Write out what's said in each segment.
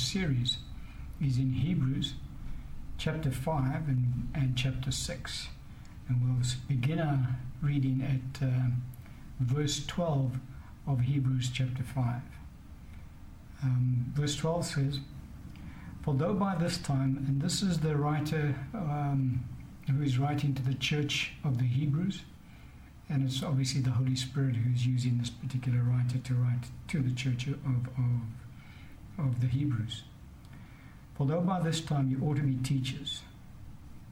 series is in Hebrews chapter 5 and, and chapter 6. And we'll begin our reading at uh, verse 12 of Hebrews chapter 5. Um, verse 12 says, For though by this time, and this is the writer um, who is writing to the church of the Hebrews, and it's obviously the Holy Spirit who's using this particular writer to write to the church of, of, of the Hebrews. For though by this time you ought to be teachers,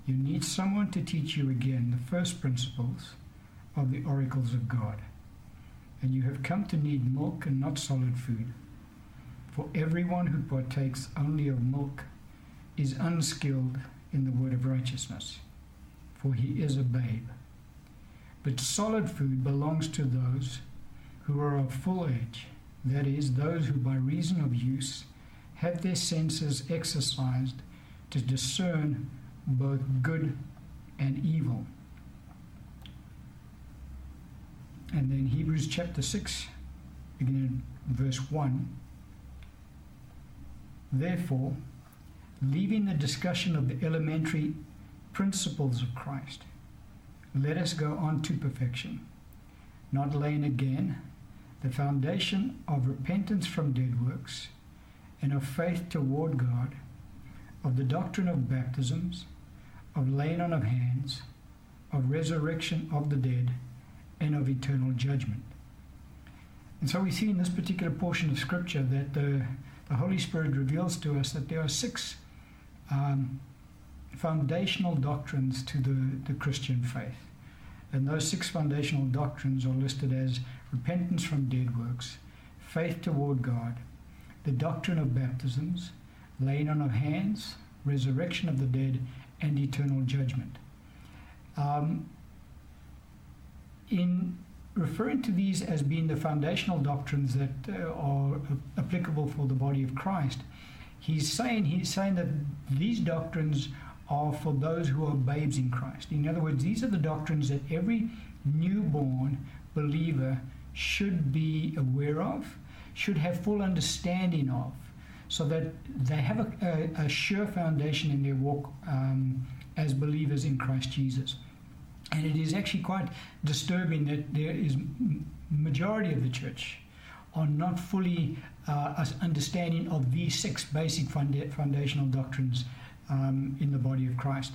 you need someone to teach you again the first principles of the oracles of God. And you have come to need milk and not solid food. For everyone who partakes only of milk is unskilled in the word of righteousness, for he is a babe. But solid food belongs to those who are of full age, that is, those who by reason of use have their senses exercised to discern both good and evil. And then Hebrews chapter 6, beginning verse 1. Therefore, leaving the discussion of the elementary principles of Christ, let us go on to perfection, not laying again the foundation of repentance from dead works and of faith toward God, of the doctrine of baptisms, of laying on of hands, of resurrection of the dead, and of eternal judgment. And so we see in this particular portion of Scripture that the, the Holy Spirit reveals to us that there are six um, foundational doctrines to the, the Christian faith. And those six foundational doctrines are listed as repentance from dead works, faith toward God, the doctrine of baptisms, laying on of hands, resurrection of the dead, and eternal judgment. Um, in referring to these as being the foundational doctrines that uh, are applicable for the body of Christ, he's saying he's saying that these doctrines are for those who are babes in Christ. In other words, these are the doctrines that every newborn believer should be aware of, should have full understanding of, so that they have a, a, a sure foundation in their walk um, as believers in Christ Jesus. And it is actually quite disturbing that there is majority of the church are not fully uh, understanding of these six basic foundational doctrines um, in the body of Christ.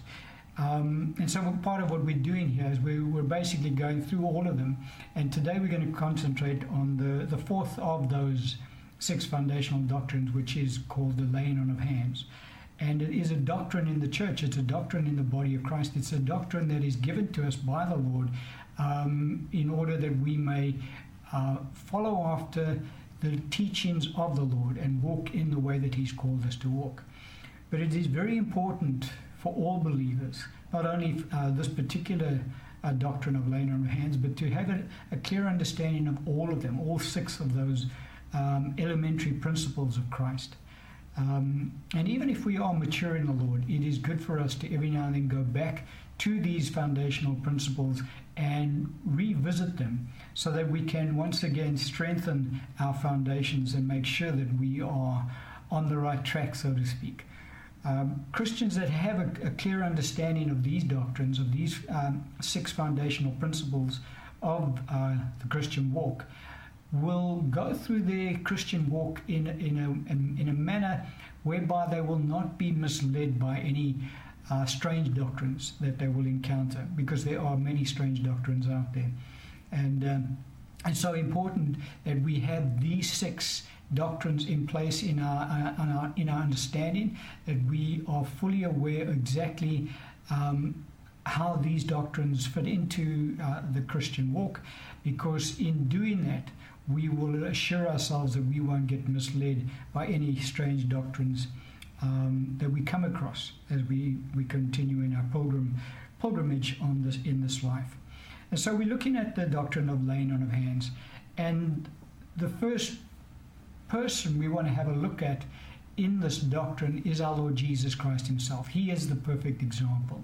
Um, and so part of what we're doing here is we, we're basically going through all of them. And today we're going to concentrate on the, the fourth of those six foundational doctrines, which is called the laying on of hands. And it is a doctrine in the church, it's a doctrine in the body of Christ. It's a doctrine that is given to us by the Lord um, in order that we may uh, follow after the teachings of the Lord and walk in the way that He's called us to walk. But it is very important for all believers, not only uh, this particular uh, doctrine of laying on of hands, but to have a, a, clear understanding of all of them, all six of those um, elementary principles of Christ. Um, and even if we are mature in the Lord, it is good for us to every now and then go back to these foundational principles and revisit them so that we can once again strengthen our foundations and make sure that we are on the right track, so to speak. Um, Christians that have a, a, clear understanding of these doctrines, of these um, six foundational principles of uh, the Christian walk, will go through their Christian walk in, in, a, in, in a manner whereby they will not be misled by any uh, strange doctrines that they will encounter, because there are many strange doctrines out there. And um, it's so important that we have these six doctrines in place in our, uh, in our, in our understanding, that we are fully aware exactly um, how these doctrines fit into uh, the Christian walk, because in doing that, we will assure ourselves that we won't get misled by any strange doctrines um, that we come across as we, we continue in our pilgrim, pilgrimage on this in this life. And so we're looking at the doctrine of laying on of hands, and the first person we want to have a look at in this doctrine is our Lord Jesus Christ Himself. He is the perfect example.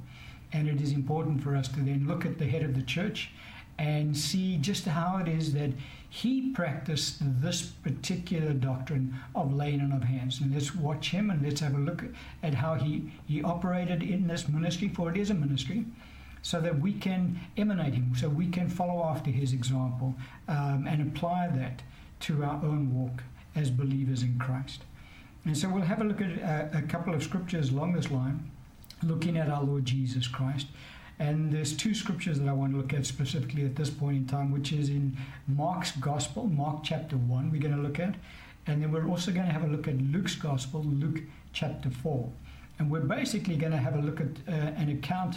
And it is important for us to then look at the head of the church and see just how it is that he practiced this particular doctrine of laying on of hands. And let's watch him and let's have a look at how he, he operated in this ministry, for it is a ministry, so that we can emanate him, so we can follow after his example um, and apply that to our own walk as believers in Christ. And so we'll have a look at a, a couple of scriptures along this line, looking at our Lord Jesus Christ. And there's two scriptures that I want to look at specifically at this point in time, which is in Mark's Gospel, Mark chapter 1, we're going to look at. And then we're also going to have a look at Luke's Gospel, Luke chapter 4. And we're basically going to have a look at uh, an account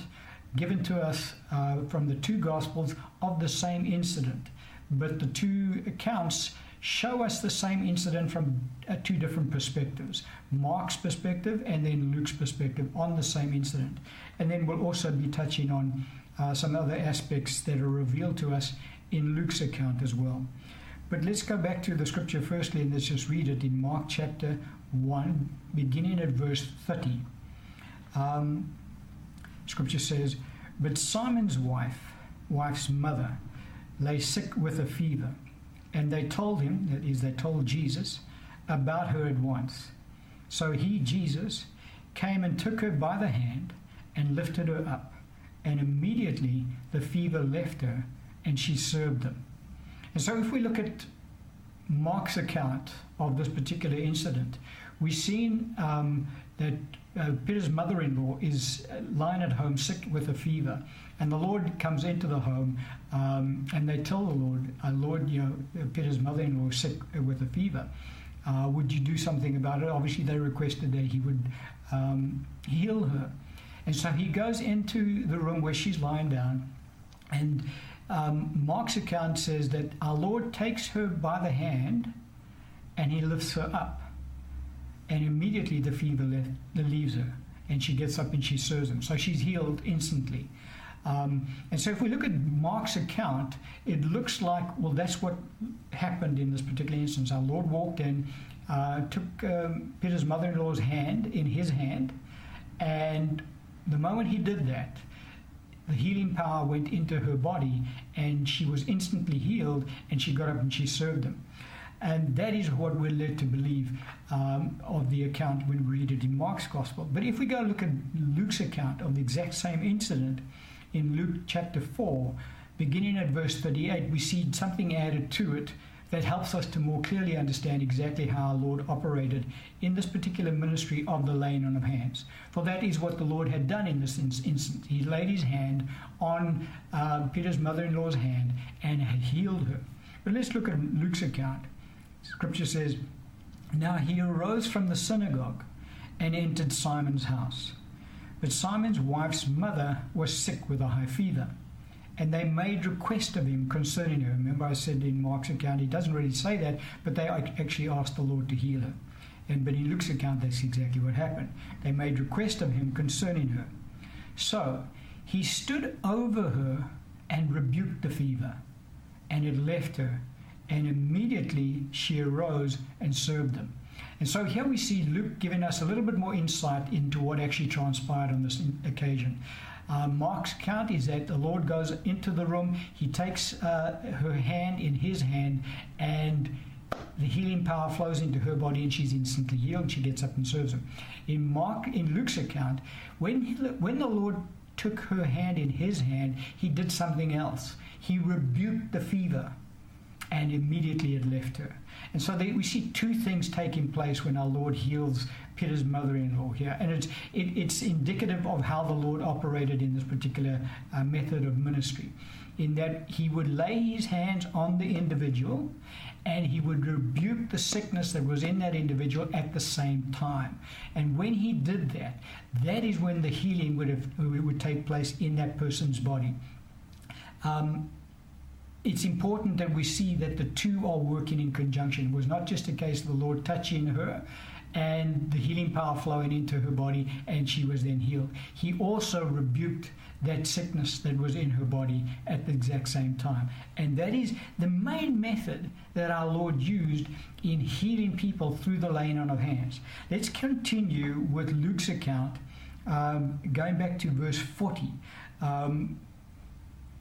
given to us uh, from the two Gospels of the same incident. But the two accounts show us the same incident from uh, two different perspectives Mark's perspective and then Luke's perspective on the same incident. And then we'll also be touching on uh, some other aspects that are revealed to us in Luke's account as well. But let's go back to the scripture firstly and let's just read it in Mark chapter 1, beginning at verse 30. Um, scripture says, But Simon's wife, wife's mother, lay sick with a fever and they told him, that is, they told Jesus, about her at once. So he, Jesus, came and took her by the hand and lifted her up. And immediately the fever left her and she served them. And so if we look at Mark's account of this particular incident, we've seen um, that uh, Peter's mother in law is lying at home sick with a fever. And the Lord comes into the home, um, and they tell the Lord, uh, Lord, you know, Peter's mother-in-law is sick with a fever. Uh, would you do something about it? Obviously, they requested that he would um, heal her. And so he goes into the room where she's lying down, and um, Mark's account says that our Lord takes her by the hand and he lifts her up. And immediately the fever left, leaves her, and she gets up and she serves him. So she's healed instantly. Um, and so if we look at Mark's account, it looks like, well, that's what happened in this particular instance. Our Lord walked in, uh, took um, Peter's mother in law's hand in his hand, and the moment he did that, the healing power went into her body, and she was instantly healed, and she got up and she served them. And that is what we're led to believe um, of the account when we read it in Mark's Gospel. But if we go look at Luke's account of the exact same incident, in Luke chapter 4, beginning at verse 38, we see something added to it that helps us to more clearly understand exactly how our Lord operated in this particular ministry of the laying on of hands. For that is what the Lord had done in this instance. He laid his hand on uh, Peter's mother in law's hand and had healed her. But let's look at Luke's account. Scripture says, Now he arose from the synagogue and entered Simon's house. But Simon's wife's mother was sick with a high fever, and they made request of him concerning her. Remember, I said in Mark's account, he doesn't really say that, but they actually asked the Lord to heal her. And but in Luke's account, that's exactly what happened. They made request of him concerning her. So he stood over her and rebuked the fever, and it left her, and immediately she arose and served them. And so here we see Luke giving us a little bit more insight into what actually transpired on this occasion. Uh, Mark's account is that the Lord goes into the room, he takes uh, her hand in his hand, and the healing power flows into her body, and she's instantly healed. She gets up and serves him. In Mark, in Luke's account, when he, when the Lord took her hand in his hand, he did something else. He rebuked the fever, and immediately it left her. And so they, we see two things taking place when our Lord heals Peter's mother-in-law here, and it's it, it's indicative of how the Lord operated in this particular uh, method of ministry, in that He would lay His hands on the individual, and He would rebuke the sickness that was in that individual at the same time. And when He did that, that is when the healing would have would take place in that person's body. Um, it's important that we see that the two are working in conjunction. It was not just a case of the Lord touching her and the healing power flowing into her body and she was then healed. He also rebuked that sickness that was in her body at the exact same time. And that is the main method that our Lord used in healing people through the laying on of hands. Let's continue with Luke's account, um, going back to verse 40. Um,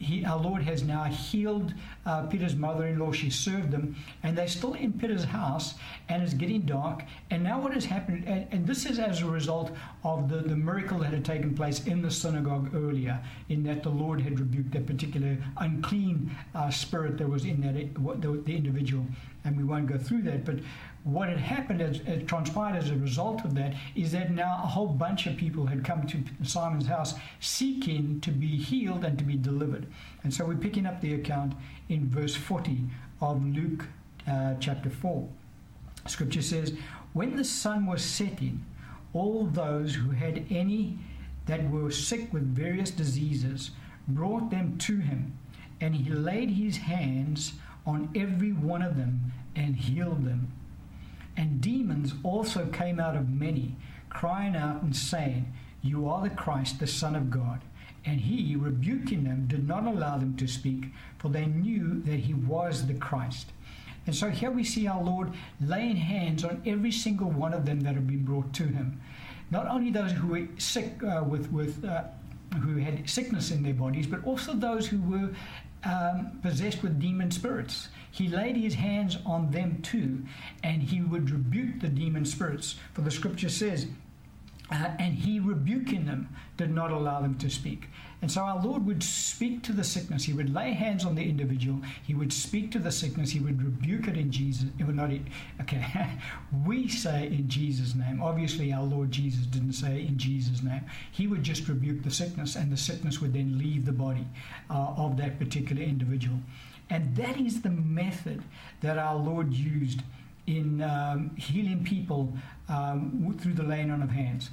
he, our Lord has now healed uh, Peter's mother in law. She served them, and they're still in Peter's house, and it's getting dark. And now, what has happened, and, and, this is as a result of the, the miracle that had taken place in the synagogue earlier, in that the Lord had rebuked that particular unclean uh, spirit that was in that the, the individual. And we won't go through that, but what had happened, as, as transpired as a result of that, is that now a whole bunch of people had come to Simon's house seeking to be healed and to be delivered. And so we're picking up the account in verse 40 of Luke uh, chapter 4. Scripture says, When the sun was setting, all those who had any that were sick with various diseases brought them to him, and he laid his hands on every one of them and healed them. And demons also came out of many, crying out and saying, You are the Christ, the Son of God. And he, rebuking them, did not allow them to speak, for they knew that he was the Christ. And so here we see our Lord laying hands on every single one of them that have been brought to him. Not only those who were sick uh, with, with uh, who had sickness in their bodies, but also those who were um, possessed with demon spirits. He laid his hands on them too, and he would rebuke the demon spirits. For the scripture says, uh, and he rebuking them did not allow them to speak. And so our Lord would speak to the sickness. He would lay hands on the individual. He would speak to the sickness. He would rebuke it in Jesus. It would not. Okay, we say in Jesus' name. Obviously, our Lord Jesus didn't say in Jesus' name. He would just rebuke the sickness, and the sickness would then leave the body uh, of that particular individual. And that is the method that our Lord used in um, healing people um, through the laying on of hands.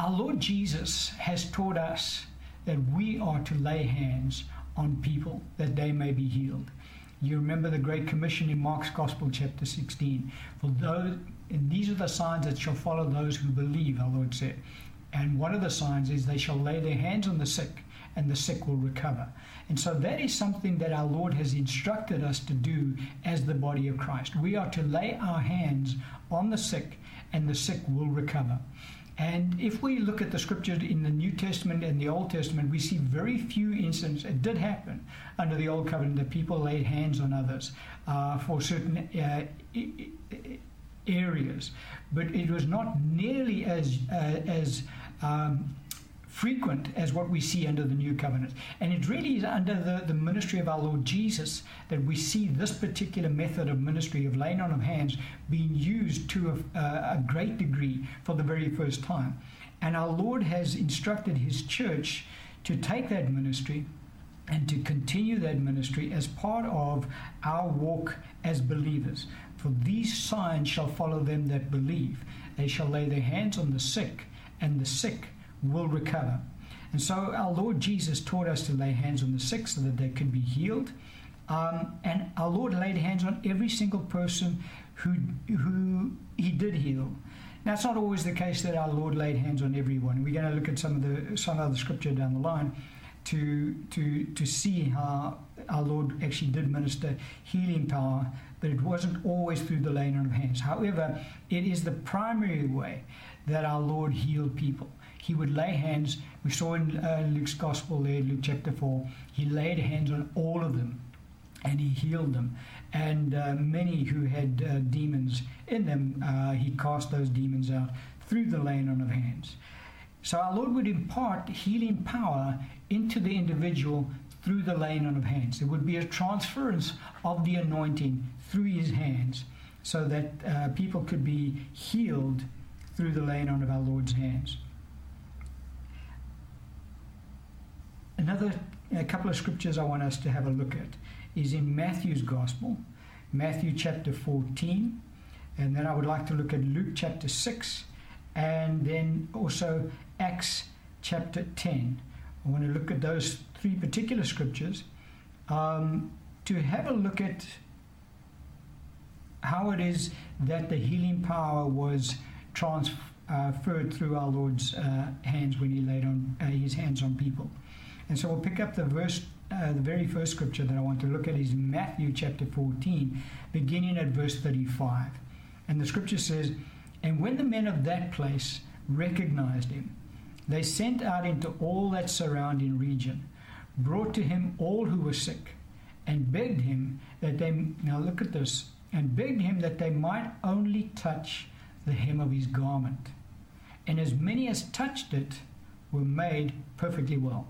Our Lord Jesus has taught us that we are to lay hands on people that they may be healed. You remember the Great Commission in Mark's Gospel, chapter 16. For those, and these are the signs that shall follow those who believe, our Lord said. And one of the signs is they shall lay their hands on the sick, and the sick will recover. And so that is something that our Lord has instructed us to do as the body of Christ. We are to lay our hands on the sick, and the sick will recover. And if we look at the scriptures in the New Testament and the Old Testament, we see very few instances. It did happen under the Old Covenant that people laid hands on others uh, for certain uh, areas, but it was not nearly as uh, as um, frequent as what we see under the new covenant. And it really is under the, the ministry of our Lord Jesus that we see this particular method of ministry of laying on of hands being used to a, a great degree for the very first time. And our Lord has instructed his church to take that ministry and to continue that ministry as part of our walk as believers. For these signs shall follow them that believe. They shall lay their hands on the sick, and the sick will recover. And so our Lord Jesus taught us to lay hands on the sick so that they could be healed. Um, and our Lord laid hands on every single person who, who he did heal. Now, it's not always the case that our Lord laid hands on everyone. We're going to look at some of the some of the scripture down the line to to to see how our Lord actually did minister healing power, but it wasn't always through the laying on of hands. However, it is the primary way that our Lord healed people he would lay hands. We saw in uh, Luke's Gospel there, Luke chapter 4, he laid hands on all of them and he healed them. And uh, many who had uh, demons in them, uh, he cast those demons out through the laying on of hands. So our Lord would impart healing power into the individual through the laying on of hands. There would be a transference of the anointing through his hands so that uh, people could be healed through the laying on of our Lord's hands. Another a couple of scriptures I want us to have a look at is in Matthew's Gospel, Matthew chapter 14, and then I would like to look at Luke chapter 6, and then also Acts chapter 10. I want to look at those three particular scriptures um, to have a look at how it is that the healing power was transferred through our Lord's uh, hands when he laid on uh, his hands on people. And so we'll pick up the verse, uh, the very first scripture that I want to look at is Matthew chapter 14, beginning at verse 35. And the scripture says, And when the men of that place recognized him, they sent out into all that surrounding region, brought to him all who were sick and begged him that they, now look at this, and begged him that they might only touch the hem of his garment. And as many as touched it were made perfectly well.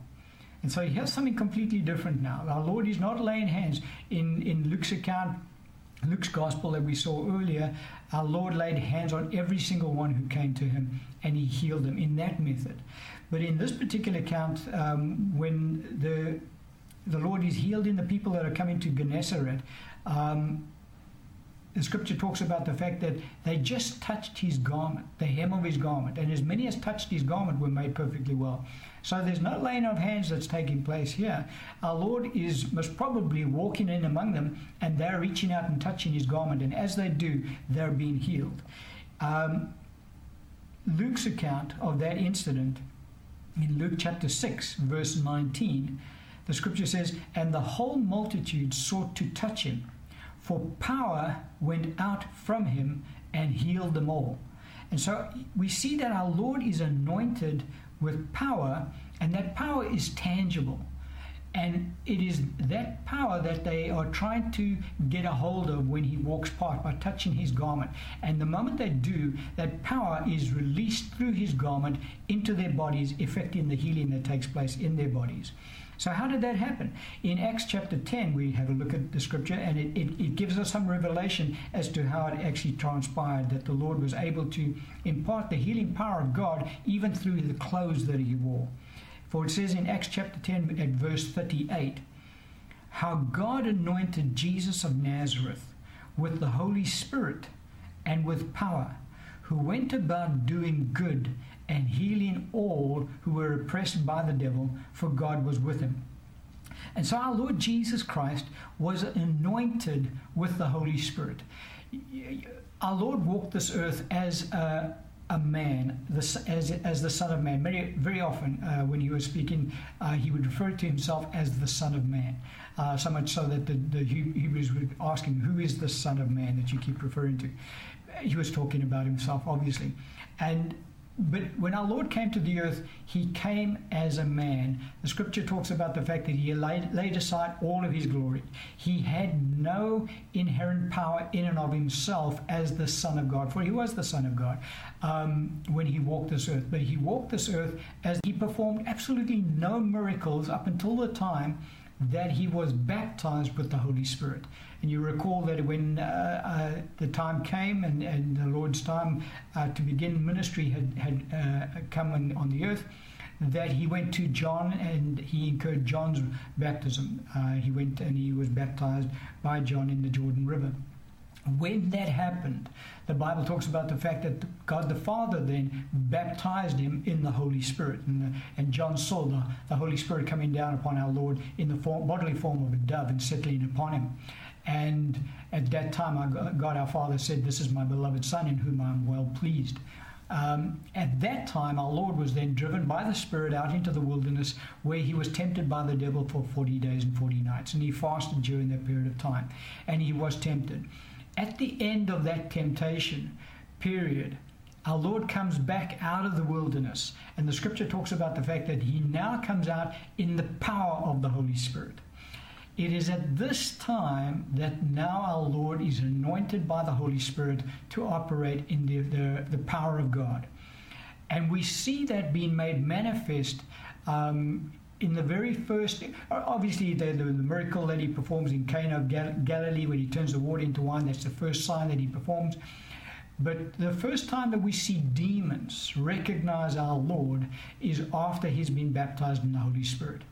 And so has something completely different now. Our Lord is not laying hands. In, in Luke's account, Luke's gospel that we saw earlier, our Lord laid hands on every single one who came to him and he healed them in that method. But in this particular account, um, when the the Lord is healed in the people that are coming to Gennesaret, um, the scripture talks about the fact that they just touched his garment, the hem of his garment, and as many as touched his garment were made perfectly well. So there's no laying of hands that's taking place here. Our Lord is most probably walking in among them, and they're reaching out and touching his garment, and as they do, they're being healed. Um, Luke's account of that incident in Luke chapter 6, verse 19, the scripture says, And the whole multitude sought to touch him for power went out from him and healed them all. And so we see that our Lord is anointed with power, and that power is tangible. And it is that power that they are trying to get a hold of when he walks past by touching his garment. And the moment they do, that power is released through his garment into their bodies, effecting the healing that takes place in their bodies. So, how did that happen? In Acts chapter 10, we have a look at the scripture and it, it, it, gives us some revelation as to how it actually transpired that the Lord was able to impart the healing power of God even through the clothes that he wore. For it says in Acts chapter 10 at verse 38 how God anointed Jesus of Nazareth with the Holy Spirit and with power, who went about doing good and healing all who were oppressed by the devil, for God was with him. And so our Lord Jesus Christ was anointed with the Holy Spirit. Our Lord walked this earth as a, a man, as, as the Son of Man. Very, very often, uh, when he was speaking, uh, he would refer to himself as the Son of Man. Uh, so much so that the, the Hebrews would ask him, Who is the Son of Man that you keep referring to? He was talking about himself, obviously. And but when our Lord came to the earth, he came as a man. The scripture talks about the fact that he laid, laid, aside all of his glory. He had no inherent power in and of himself as the Son of God, for he was the Son of God um, when he walked this earth. But he walked this earth as he performed absolutely no miracles up until the time that he was baptized with the Holy Spirit. And you recall that when uh, uh, the time came and, and the Lord's time uh, to begin ministry had, had come on, on, the earth, that he went to John and he incurred John's baptism. Uh, he went and he was baptized by John in the Jordan River. When that happened, the Bible talks about the fact that God the Father then baptized him in the Holy Spirit. And, and John saw the, the Holy Spirit coming down upon our Lord in the form, bodily form of a dove and settling upon him. And at that time, God our Father said, This is my beloved Son in whom I am well pleased. Um, at that time, our Lord was then driven by the Spirit out into the wilderness where he was tempted by the devil for 40 days and 40 nights. And he fasted during that period of time. And he was tempted. At the end of that temptation period, our Lord comes back out of the wilderness. And the scripture talks about the fact that he now comes out in the power of the Holy Spirit. It is at this time that now our Lord is anointed by the Holy Spirit to operate in the, the, the power of God. And we see that being made manifest um, in the very first, obviously, the, the, the, miracle that he performs in Cana of Gal- Galilee when he turns the water into wine, that's the first sign that he performs. But the first time that we see demons recognize our Lord is after he's been baptized in the Holy Spirit.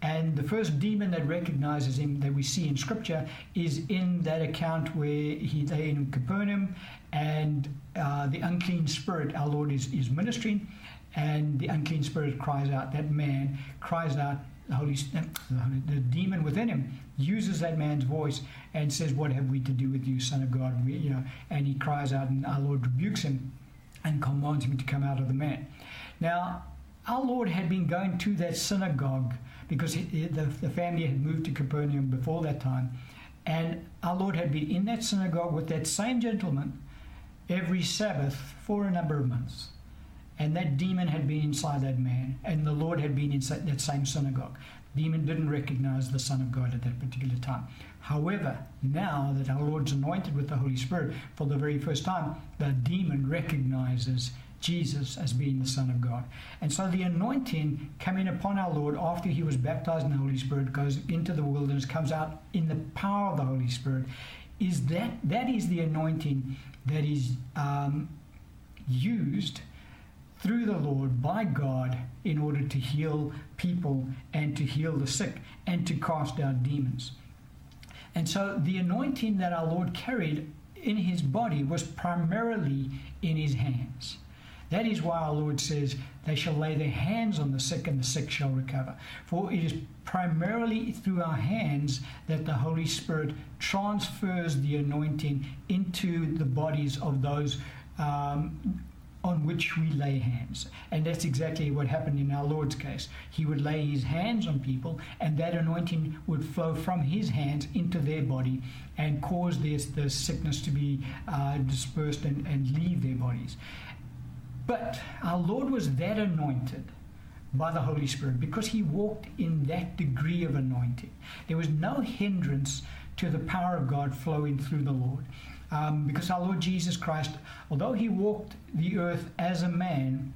And the first demon that recognizes him that we see in Scripture is in that account where he, they in Capernaum and uh, the unclean spirit, our Lord is, is ministering and the unclean spirit cries out. That man cries out. The Holy, the demon within him uses that man's voice and says, "What have we to do with you, Son of God?" We, you know, and he cries out, and our Lord rebukes him and commands him to come out of the man. Now, our Lord had been going to that synagogue because he, the, the family had moved to Capernaum before that time, and our Lord had been in that synagogue with that same gentleman every Sabbath for a number of months. And that demon had been inside that man, and the Lord had been inside that same synagogue. demon didn't recognize the Son of God at that particular time. However, now that our Lord's anointed with the Holy Spirit for the very first time, the demon recognizes Jesus as being the Son of God. And so the anointing coming upon our Lord after he was baptized in the Holy Spirit goes into the wilderness, comes out in the power of the Holy Spirit. Is that that is the anointing that is um, used through the Lord by God in order to heal people and to heal the sick and to cast out demons. And so the anointing that our Lord carried in his body was primarily in his hands. That is why our Lord says, They shall lay their hands on the sick, and the sick shall recover. For it is primarily through our hands that the Holy Spirit transfers the anointing into the bodies of those um, on which we lay hands. And that's exactly what happened in our Lord's case. He would lay his hands on people, and that anointing would flow from his hands into their body and cause this, the sickness to be uh, dispersed and, and leave their bodies. But our Lord was that anointed by the Holy Spirit because he walked in that degree of anointing. There was no hindrance to the power of God flowing through the Lord. Um, because our Lord Jesus Christ, although he walked the earth as a man,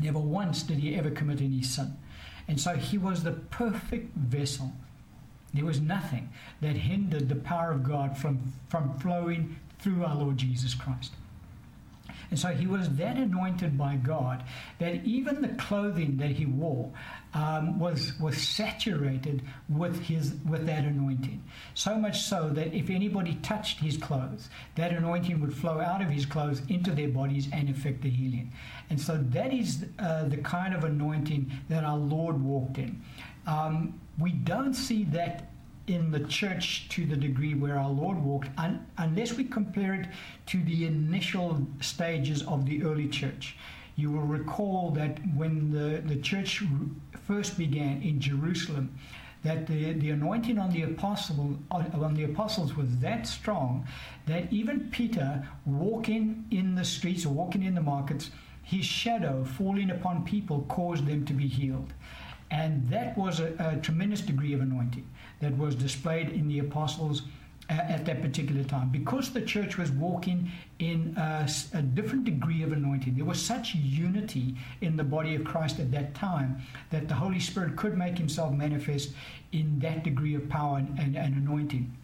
never once did he ever commit any sin. And so he was the perfect vessel. There was nothing that hindered the power of God from, from flowing through our Lord Jesus Christ. And so he was that anointed by God that even the clothing that he wore um, was was saturated with his with that anointing. So much so that if anybody touched his clothes, that anointing would flow out of his clothes into their bodies and affect the healing. And so that is uh, the kind of anointing that our Lord walked in. Um, we don't see that in the church to the degree where our Lord walked, un- unless we compare it to the initial stages of the early church. You will recall that when the, the church first began in Jerusalem, that the, the anointing on the apostle on the apostles was that strong that even Peter walking in the streets or walking in the markets, his shadow falling upon people caused them to be healed. And that was a, a tremendous degree of anointing that was displayed in the apostles uh, at that particular time. Because the church was walking in a, a, different degree of anointing, there was such unity in the body of Christ at that time that the Holy Spirit could make himself manifest in that degree of power and, and, and anointing.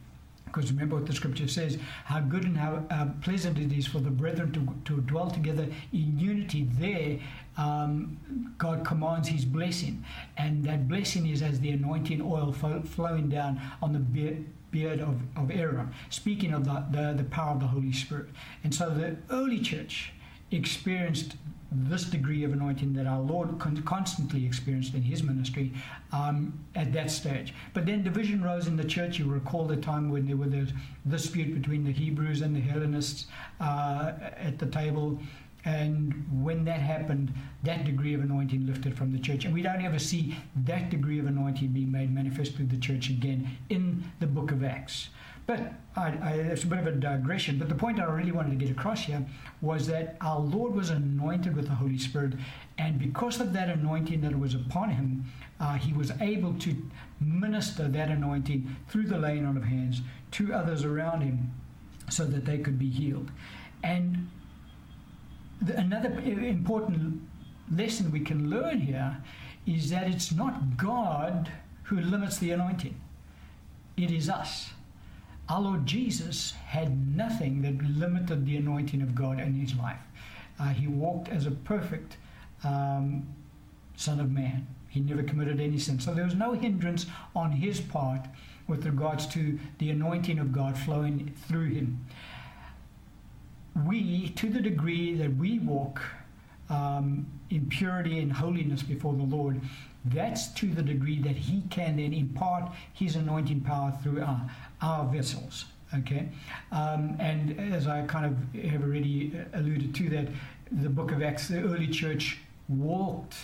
Because remember what the scripture says how good and how uh, pleasant it is for the brethren to, to dwell together in unity. There, um, God commands his blessing. And that blessing is as the anointing oil fo- flowing down on the beard, of, of Aaron, speaking of the, the, the power of the Holy Spirit. And so the early church experienced this degree of anointing that our Lord con- constantly experienced in his ministry um, at that stage. But then division rose in the church. You recall the time when there was this dispute between the Hebrews and the Hellenists uh, at the table. And when that happened, that degree of anointing lifted from the church. And we don't ever see that degree of anointing being made manifest through the church again in the book of Acts. But I, I, it's a bit of a digression. But the point I really wanted to get across here was that our Lord was anointed with the Holy Spirit, and because of that anointing that was upon him, uh, he was able to minister that anointing through the laying on of hands to others around him, so that they could be healed. And the, another important lesson we can learn here is that it's not God who limits the anointing; it is us our Lord Jesus had nothing that limited the anointing of God in his life. Uh, he walked as a perfect um, Son of Man. He never committed any sin. So there was no hindrance on his part with regards to the anointing of God flowing through him. We, to the degree that we walk um, in purity and holiness before the Lord, that's to the degree that He can then impart His anointing power through our, our vessels. Okay, um, and as I kind of have already alluded to, that the book of Acts, the early church walked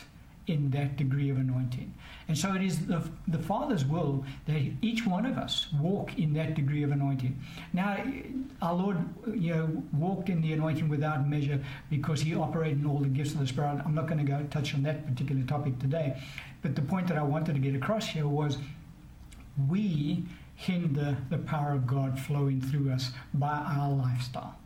in that degree of anointing. And so it is the, the Father's will that each one of us walk in that degree of anointing. Now, our Lord, you know, walked in the anointing without measure because he operated in all the gifts of the Spirit. I'm not going to go touch on that particular topic today. But the point that I wanted to get across here was we hinder the power of God flowing through us by our lifestyle.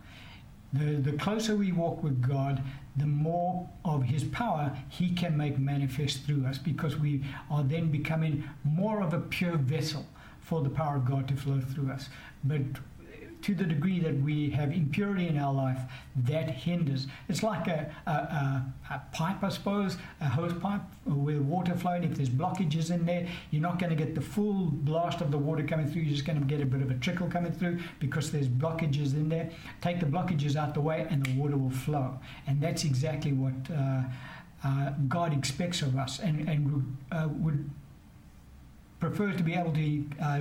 The, the closer we walk with God, the more of His power He can make manifest through us because we are then becoming more of a pure vessel for the power of God to flow through us. But to the degree that we have impurity in our life, that hinders. It's like a, a, a, a pipe, I suppose, a hose pipe with water flowing. If there's blockages in there, you're not going to get the full blast of the water coming through. You're just going to get a bit of a trickle coming through because there's blockages in there. Take the blockages out the way, and the water will flow. And that's exactly what uh, uh, God expects of us, and and uh, would prefer to be able to uh,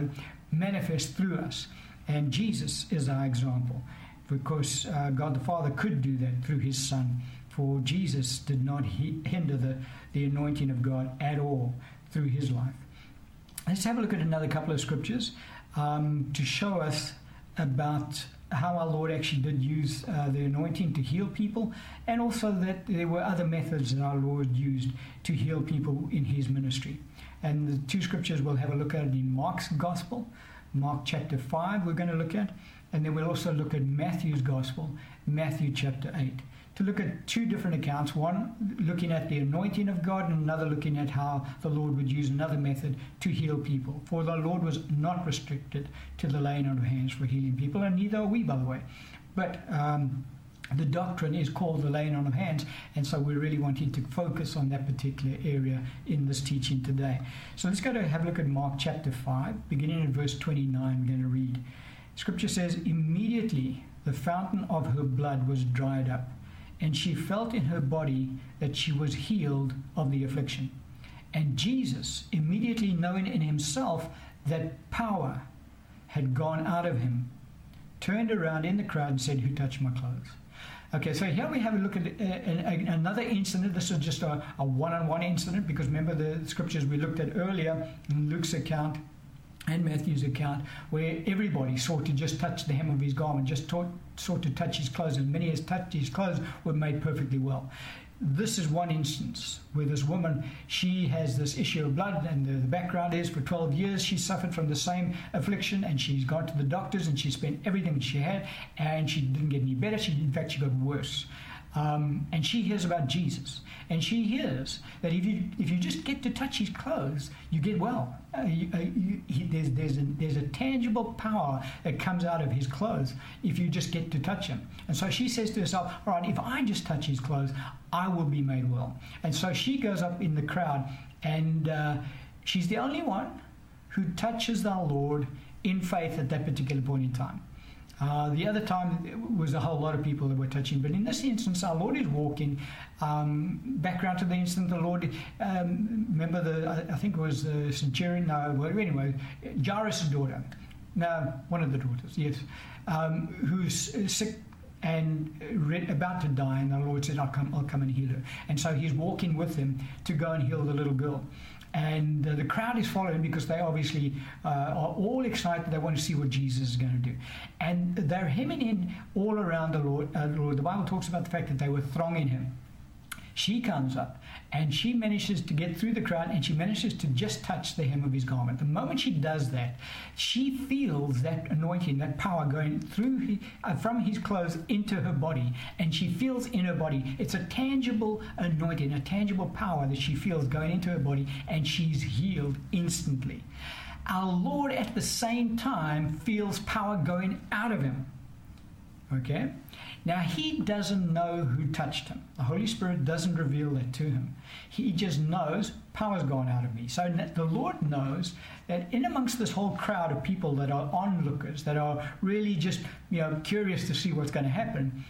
manifest through us. And Jesus is our example because uh, God the Father could do that through his Son. For Jesus did not hinder the, the anointing of God at all through his life. Let's have a look at another couple of scriptures um, to show us about how our Lord actually did use uh, the anointing to heal people, and also that there were other methods that our Lord used to heal people in his ministry. And the two scriptures we'll have a look at in Mark's Gospel, Mark chapter 5, we're going to look at, and then we'll also look at Matthew's Gospel, Matthew chapter 8. To look at two different accounts one looking at the anointing of God, and another looking at how the Lord would use another method to heal people. For the Lord was not restricted to the laying on of hands for healing people, and neither are we, by the way. But um, the doctrine is called the laying on of hands, and so we're really wanting to focus on that particular area in this teaching today. So let's go to have a look at Mark chapter 5, beginning in verse 29. We're going to read. Scripture says, Immediately the fountain of her blood was dried up, and she felt in her body that she was healed of the affliction. And Jesus, immediately knowing in himself that power had gone out of him, turned around in the crowd and said, Who touched my clothes? Okay, so here we have a look at another incident. This is just a, a one-on-one incident because remember the scriptures we looked at earlier in Luke's account and Matthew's account, where everybody sought to just touch the hem of his garment, just taught, sought to touch his clothes, and many as touched his clothes were made perfectly well this is one instance where this woman she has this issue of blood and the, the, background is for 12 years she suffered from the same affliction and she's gone to the doctors and she spent everything she had and she didn't get any better she in fact she got worse um, and she hears about Jesus. And she hears that if you, if you just get to touch his clothes, you get well. Uh, you, uh, you, he, there's, there's, a, there's a tangible power that comes out of his clothes if you just get to touch him. And so she says to herself, All right, if I just touch his clothes, I will be made well. And so she goes up in the crowd, and uh, she's the only one who touches our Lord in faith at that particular point in time. Uh, the other time was a whole lot of people that were touching, but in this instance, our Lord is walking. Um, background to the incident, the Lord, um, remember the, I, I, think it was the centurion, no, well, anyway, Jairus' daughter, no, one of the daughters, yes, um, who's sick and about to die, and the Lord said, I'll come, I'll come and heal her. And so he's walking with him to go and heal the little girl and uh, the crowd is following because they obviously uh, are all excited. They want to see what Jesus is going to do, and they're hemming in all around the Lord. Uh, the Lord. The Bible talks about the fact that they were thronging him. She comes up and she manages to get through the crowd and she manages to just touch the hem of his garment. The moment she does that, she feels that anointing, that power going through uh, from his clothes into her body, and she feels in her body. It's a tangible anointing, a tangible power that she feels going into her body, and she's healed instantly. Our Lord at the same time feels power going out of him. Okay? Now, he doesn't know who touched him. The Holy Spirit doesn't reveal that to him. He just knows power's gone out of me. So the Lord knows that in amongst this whole crowd of people that are onlookers, that are really just you know curious to see what's going to happen,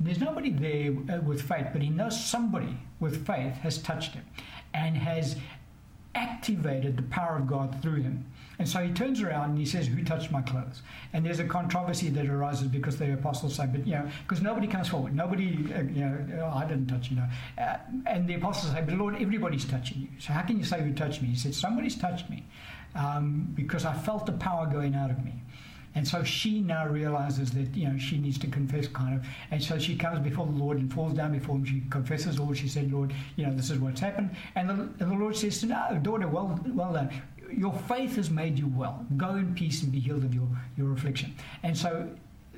there's nobody there uh, with faith, but he knows somebody with faith has touched him and has activated the power of God through him. And so he turns around and he says, Who touched my clothes? And there's a controversy that arises because the apostles say, But, you know, because nobody comes forward. Nobody, uh, you know, oh, I didn't touch you, know. Uh, and the apostles say, But Lord, everybody's touching you. So how can you say who touched me? He said, Somebody's touched me um, because I felt the power going out of me. And so she now realizes that you know she needs to confess, kind of. And so she comes before the Lord and falls down before him. She confesses all. She said, "Lord, you know this is what's happened." And the, and the Lord says to her, "Daughter, well, well done. Your faith has made you well. Go in peace and be healed of your your affliction." And so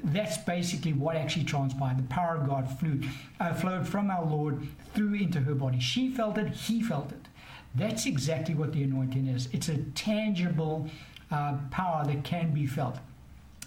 that's basically what actually transpired. The power of God flew, uh, flowed from our Lord through into her body. She felt it, he felt it. That's exactly what the anointing is. It's a tangible uh, power that can be felt.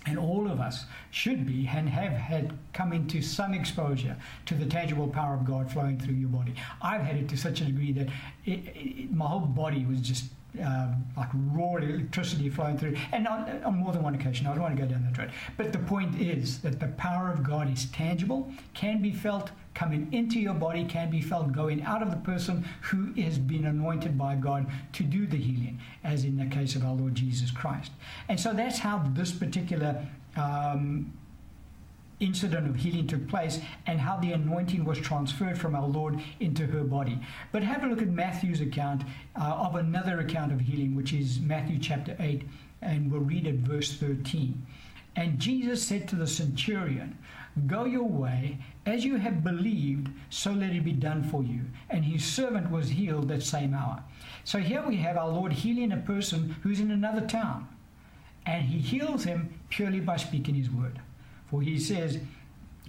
And all of us should be and have had come into some exposure to the tangible power of God flowing through your body. I've had it to such a degree that it, it, my whole body was just um, like raw electricity flowing through, and on, on, more than one occasion. I don't want to go down that road. But the point is that the power of God is tangible, can be felt, coming into your body, can be felt going out of the person who has been anointed by God to do the healing, as in the case of our Lord Jesus Christ. And so that's how this particular. Um, incident of healing took place and how the anointing was transferred from our Lord into her body. But have a look at Matthew's account uh, of another account of healing, which is Matthew chapter 8, and we'll read at verse 13. And Jesus said to the centurion, Go your way, as you have believed, so let it be done for you. And his servant was healed that same hour. So here we have our Lord healing a person who's in another town. And he heals him purely by speaking his word. For he says,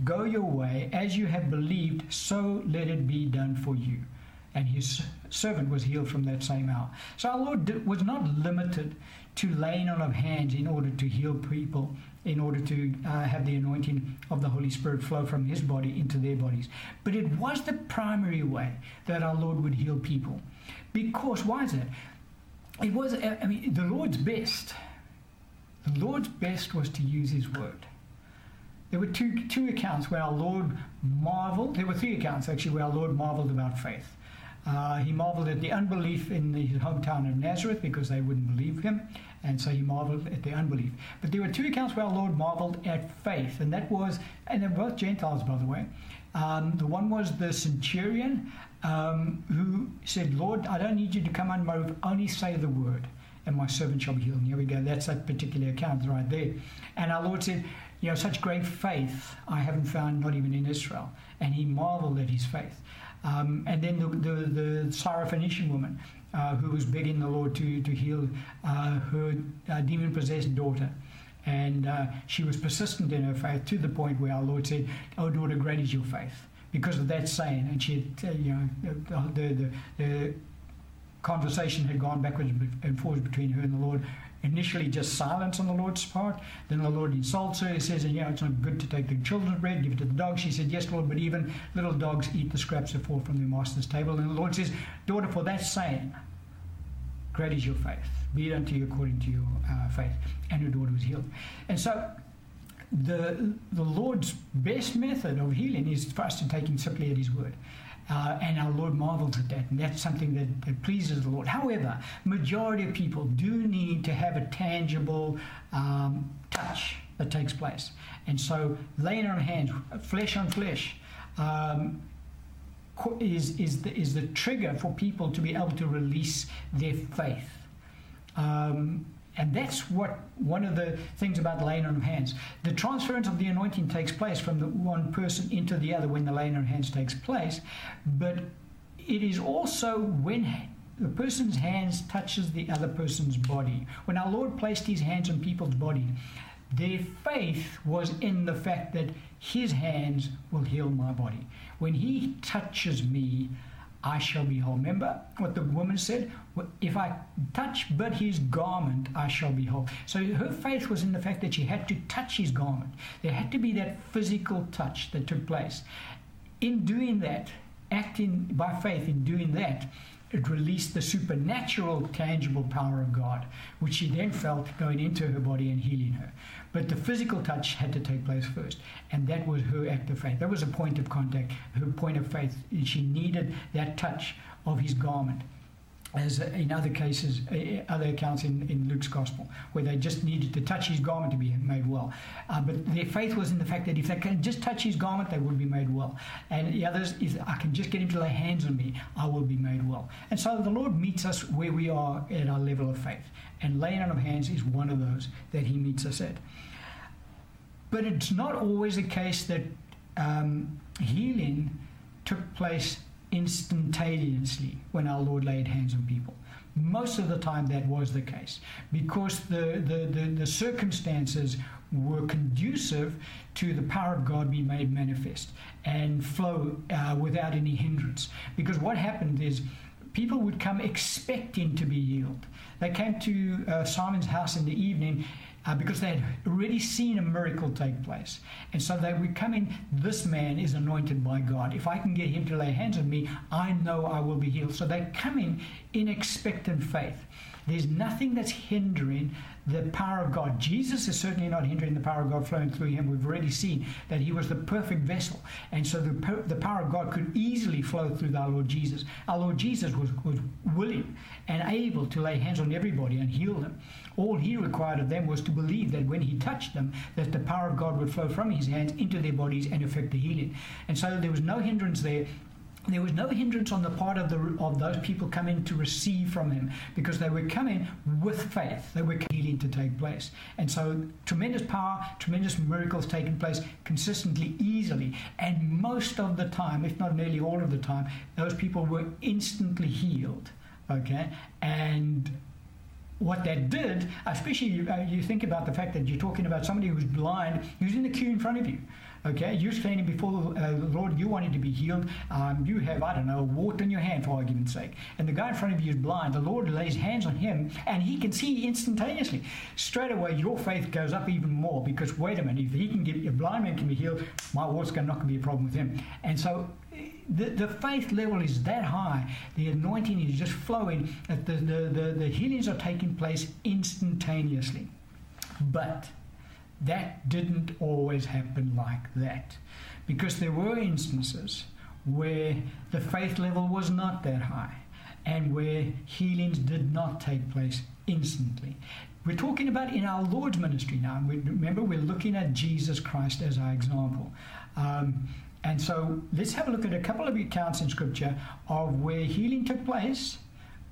Go your way, as you have believed, so let it be done for you. And his servant was healed from that same hour. So our Lord was not limited to laying on of hands in order to heal people, in order to uh, have the anointing of the Holy Spirit flow from his body into their bodies. But it was the primary way that our Lord would heal people. Because, why is that? It was, I mean, the Lord's best. The Lord's best was to use his word. There were two, two accounts where our Lord marveled. There were three accounts actually where our Lord marveled about faith. Uh, he marveled at the unbelief in his hometown of Nazareth because they wouldn't believe him, and so he marveled at their unbelief. But there were two accounts where our Lord marveled at faith, and that was, and they're both Gentiles, by the way. Um, the one was the centurion um, who said, Lord, I don't need you to come on my roof, only say the word, and my servant shall be healed. And here we go, that's that particular account right there. And our Lord said, you know, such great faith I haven't found not even in Israel. And he marveled at his faith. Um, and then the, the, the Syrophoenician woman uh, who was begging the Lord to, to heal uh, her uh, demon possessed daughter. And uh, she was persistent in her faith to the point where our Lord said, Oh, daughter, great is your faith. Because of that saying. And she had, uh, you know, the, the, the conversation had gone backwards and forwards between her and the Lord initially just silence on the Lord's part. Then the Lord insults her. He says, you know, it's not good to take the children's bread, give it to the dogs. She said, yes, Lord, but even little dogs eat the scraps that fall from their master's table. And the Lord says, daughter, for that saying, great is your faith. Be it unto you according to your uh, faith. And her daughter was healed. And so the, the Lord's best method of healing is for us to take him simply at his word. Uh, and our Lord marvels at that, and that's something that, that, pleases the Lord. However, majority of people do need to have a tangible um, touch that takes place, and so laying on hands, flesh on flesh, um, is is the, is the trigger for people to be able to release their faith. Um, and that's what one of the things about laying on of hands. The transference of the anointing takes place from the one person into the other when the laying on of hands takes place, but it is also when the person's hands touches the other person's body. When our Lord placed his hands on people's body, their faith was in the fact that his hands will heal my body. When he touches me, I shall be whole. Remember what the woman said? If I touch but his garment, I shall be whole. So her faith was in the fact that she had to touch his garment. There had to be that physical touch that took place. In doing that, acting by faith in doing that, it released the supernatural, tangible power of God, which she then felt going into her body and healing her. But the physical touch had to take place first. And that was her act of faith. That was a point of contact, her point of faith. She needed that touch of his garment. As in other cases, other accounts in, in Luke's gospel, where they just needed to touch his garment to be made well. Uh, but their faith was in the fact that if they can just touch his garment, they would be made well. And the others, if I can just get him to lay hands on me, I will be made well. And so the Lord meets us where we are at our level of faith. And laying on of hands is one of those that he meets us at. But it's not always the case that um, healing took place instantaneously when our Lord laid hands on people. Most of the time, that was the case because the, the, the, the circumstances were conducive to the power of God be made manifest and flow uh, without any hindrance. Because what happened is people would come expecting to be healed. They came to uh, Simon's house in the evening uh, because they had already seen a miracle take place. And so they come in, this man is anointed by God. If I can get him to lay hands on me, I know I will be healed. So they come in in expectant faith. There's nothing that's hindering the power of God. Jesus is certainly not hindering the power of God flowing through him. We've already seen that he was the perfect vessel. And so the, the power of God could easily flow through our Lord Jesus. Our Lord Jesus was, was willing and able to lay hands on everybody and heal them. All he required of them was to believe that when he touched them, that the power of God would flow from his hands into their bodies and effect the healing. And so there was no hindrance there there was no hindrance on the part of the of those people coming to receive from him because they were coming with faith. They were healing to take place, and so tremendous power, tremendous miracles taking place consistently, easily, and most of the time, if not nearly all of the time, those people were instantly healed. Okay, and what that did, especially you, uh, you think about the fact that you're talking about somebody who's blind, who's in the queue in front of you. Okay, you're standing before uh, the Lord, you wanted to be healed. Um, you have, I don't know, wart in your hand, for argument's sake. And the guy in front of you is blind. The Lord lays hands on him, and he can see instantaneously. Straight away, your faith goes up even more because, wait a minute, if he can get, a blind man can be healed, my wart's not going to be a problem with him. And so the, the faith level is that high, the anointing is just flowing, that the, the, the, the healings are taking place instantaneously. But that didn't always happen like that because there were instances where the faith level was not that high and where healings did not take place instantly. We're talking about in our Lord's ministry now. Remember, we're looking at Jesus Christ as our example. Um, and so let's have a look at a couple of accounts in Scripture of where healing took place,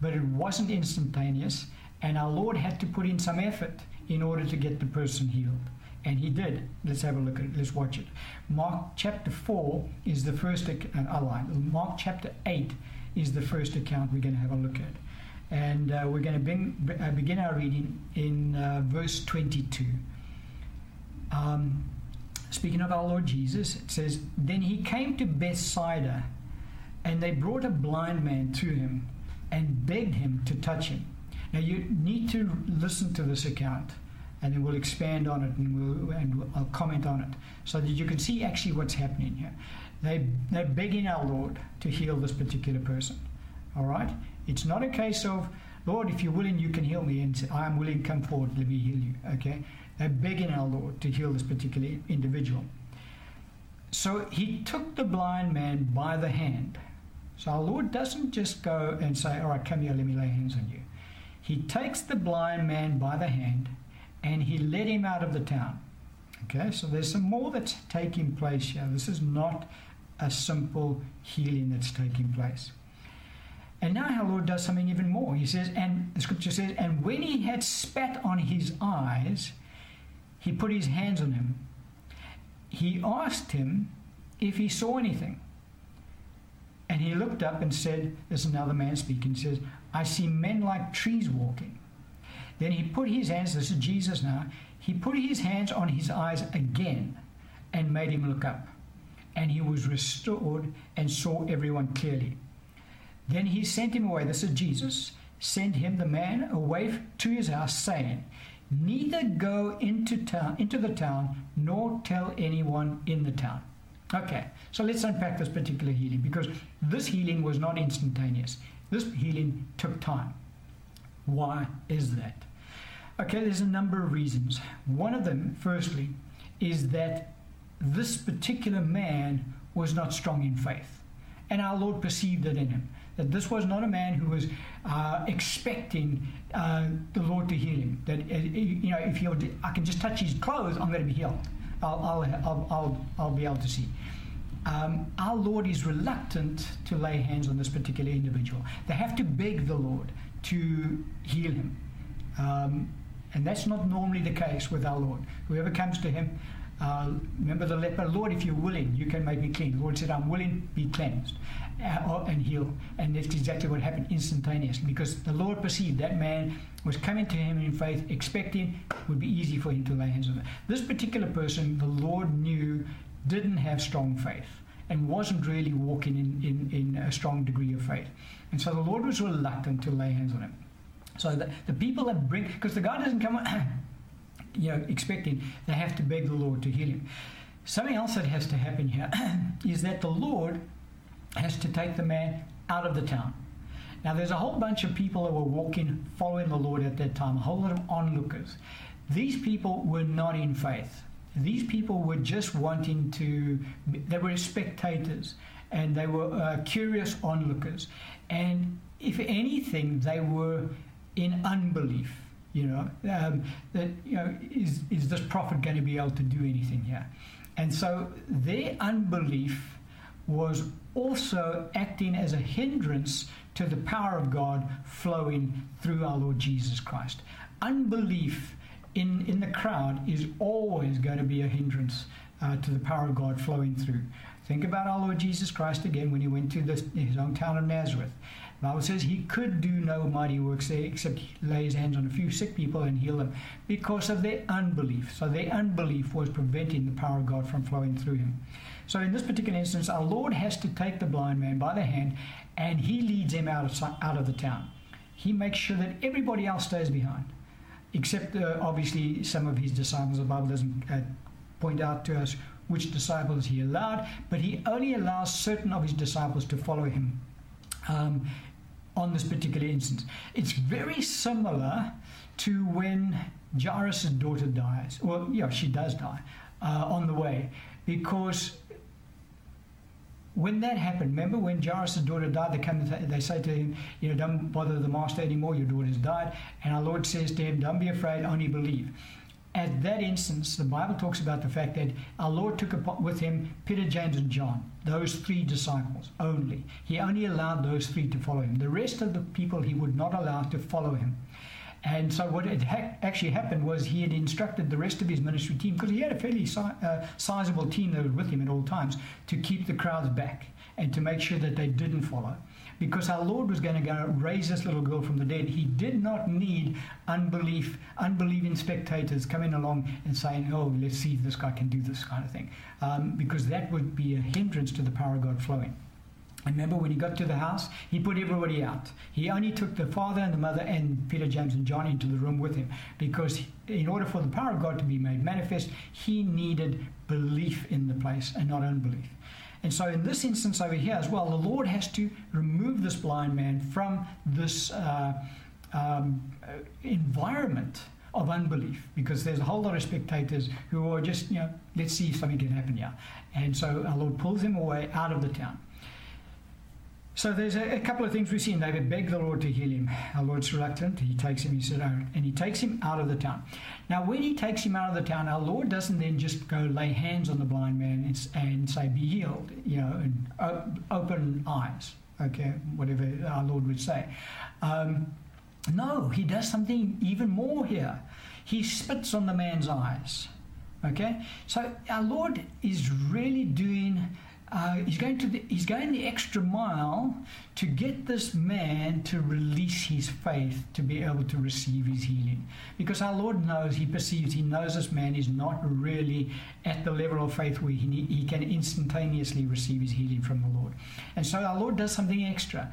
but it wasn't instantaneous, and our Lord had to put in some effort in order to get the person healed. And he did. Let's have a look at it. Let's watch it. Mark chapter 4 is the first, uh, Mark chapter 8 is the first account we're going to have a look at. And uh, we're going to bring, uh, begin our reading in uh, verse 22. Um, speaking of our Lord Jesus, it says, Then he came to Bethsaida, and they brought a blind man to him and begged him to touch him. Now you need to listen to this account and then we'll expand on it and, we'll, and I'll comment on it so that you can see actually what's happening here. They, they're begging our Lord to heal this particular person. All right? It's not a case of, Lord, if you're willing, you can heal me, and I am willing, come forward, let me heal you. Okay? They're begging our Lord to heal this particular individual. So he took the blind man by the hand. So our Lord doesn't just go and say, All right, come here, let me lay hands on you. He takes the blind man by the hand and he led him out of the town. Okay, so there's some more that's taking place here. This is not a simple healing that's taking place. And now our Lord does something even more. He says, and the scripture says, and when he had spat on his eyes, he put his hands on him. He asked him if he saw anything. And he looked up and said, There's another man speaking, He says, I see men like trees walking. Then he put his hands, this is Jesus now, he put his hands on his eyes again and made him look up. And he was restored and saw everyone clearly. Then he sent him away, this is Jesus, sent him, the man, away to his house, saying, Neither go into town into the town nor tell anyone in the town. Okay, so let's unpack this particular healing because this healing was not instantaneous. This healing took time. Why is that? Okay, there's a number of reasons. One of them, firstly, is that this particular man was not strong in faith. And our Lord perceived it in him. That this was not a man who was uh, expecting uh, the Lord to heal him. That uh, you know, if you I can just touch his clothes, I'm going to be healed. I'll, I'll, I'll, I'll, I'll be able to see. Um, our Lord is reluctant to lay hands on this particular individual. They have to beg the Lord to heal him. Um, and that's not normally the case with our Lord. Whoever comes to him, uh, remember the leper, Lord, if you're willing, you can make me clean. The Lord said, I'm willing, be cleansed uh, and heal. And that's exactly what happened instantaneously because the Lord perceived that man was coming to him in faith, expecting it would be easy for him to lay hands on him. This particular person, the Lord knew, didn't have strong faith and wasn't really walking in, in, in a strong degree of faith. And so the Lord was reluctant to lay hands on him. So the, the people that bring, because the guy doesn't come, you know, expecting, they have to beg the Lord to heal him. Something else that has to happen here is that the Lord has to take the man out of the town. Now, there's a whole bunch of people that were walking, following the Lord at that time, a whole lot of onlookers. These people were not in faith. These people were just wanting to, they were spectators and they were uh, curious onlookers. And if anything, they were in unbelief. You know, um, that, you know, is, is this prophet going to be able to do anything here? And so their unbelief was also acting as a hindrance to the power of God flowing through our Lord Jesus Christ. Unbelief in, in the crowd is always going to be a hindrance uh, to the power of God flowing through. Think about our Lord Jesus Christ again when he went to this, his own town of Nazareth. Bible says he could do no mighty works there except lay his hands on a few sick people and heal them because of their unbelief. So their unbelief was preventing the power of God from flowing through him. So in this particular instance, our Lord has to take the blind man by the hand and he leads him out of, out of the town. He makes sure that everybody else stays behind, except uh, obviously some of his disciples. The Bible doesn't uh, point out to us which disciples he allowed, but he only allows certain of his disciples to follow him. Um, on this particular instance. It's very similar to when Jairus' daughter dies. Well, yeah, she does die uh, on the way because when that happened, remember when Jairus' daughter died, they come, they say to him, you know, don't bother the master anymore, your daughter's died. And our Lord says to him, don't be afraid, only believe at that instance, the Bible talks about the fact that our Lord took with him Peter, James, and John, those three disciples only. He only allowed those three to follow him. The rest of the people he would not allow to follow him. And so, what had ha- actually happened was he had instructed the rest of his ministry team, because he had a fairly si- uh, sizable team that was with him at all times, to keep the crowds back and to make sure that they didn't follow because our Lord was going to go raise this little girl from the dead. He did not need unbelief, unbelieving spectators coming along and saying, "Oh, let's see if this guy can do this kind of thing," um, because that would be a hindrance to the power of God flowing. Remember when he got to the house, he put everybody out. He only took the father and the mother and Peter, James, and John into the room with him because, in order for the power of God to be made manifest, he needed belief in the place and not unbelief. And so, in this instance over here as well, the Lord has to remove this blind man from this uh, um, environment of unbelief because there's a whole lot of spectators who are just, you know, let's see if something can happen here. And so, our Lord pulls him away out of the town. So there's a, a, couple of things we see. David begged the Lord to heal him. Our Lord's reluctant. He takes him, he oh, and he takes him out of the town. Now, when he takes him out of the town, our Lord doesn't then just go lay hands on the blind man and, and say, be healed, you know, and open eyes, okay, whatever our Lord would say. Um, no, he does something even more here. He spits on the man's eyes. Okay? So our Lord is really doing uh, he's going to the, he's going the extra mile to get this man to release his faith to be able to receive his healing. Because our lord knows he perceives he knows this man is not really at the level of faith where he, he can instantaneously receive his healing from the lord. And so our lord does something extra.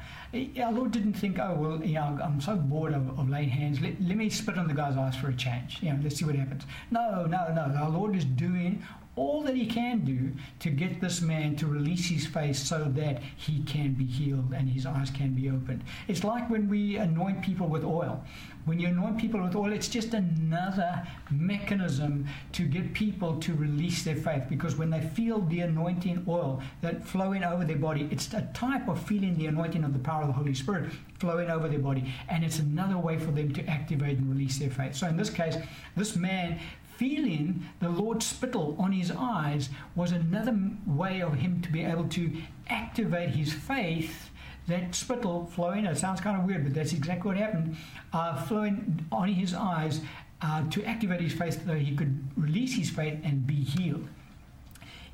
Our lord didn't think oh well you know i'm so bored of, of laying hands. Let, let me spit on the guy's eyes for a change. You know let's see what happens. No no no. Our lord is doing all that he can do to get this man to release his faith so that he can be healed and his eyes can be opened. It's like when we anoint people with oil. When you anoint people with oil, it's just another mechanism to get people to release their faith because when they feel the anointing oil that flowing over their body, it's a type of feeling the anointing of the power of the Holy Spirit flowing over their body, and it's another way for them to activate and release their faith. So in this case, this man feeling the Lord's spittle on his eyes was another way of him to be able to activate his faith. That spittle flowing, it sounds kind of weird, but that's exactly what happened, uh, flowing on his eyes uh, to activate his faith so that he could release his faith and be healed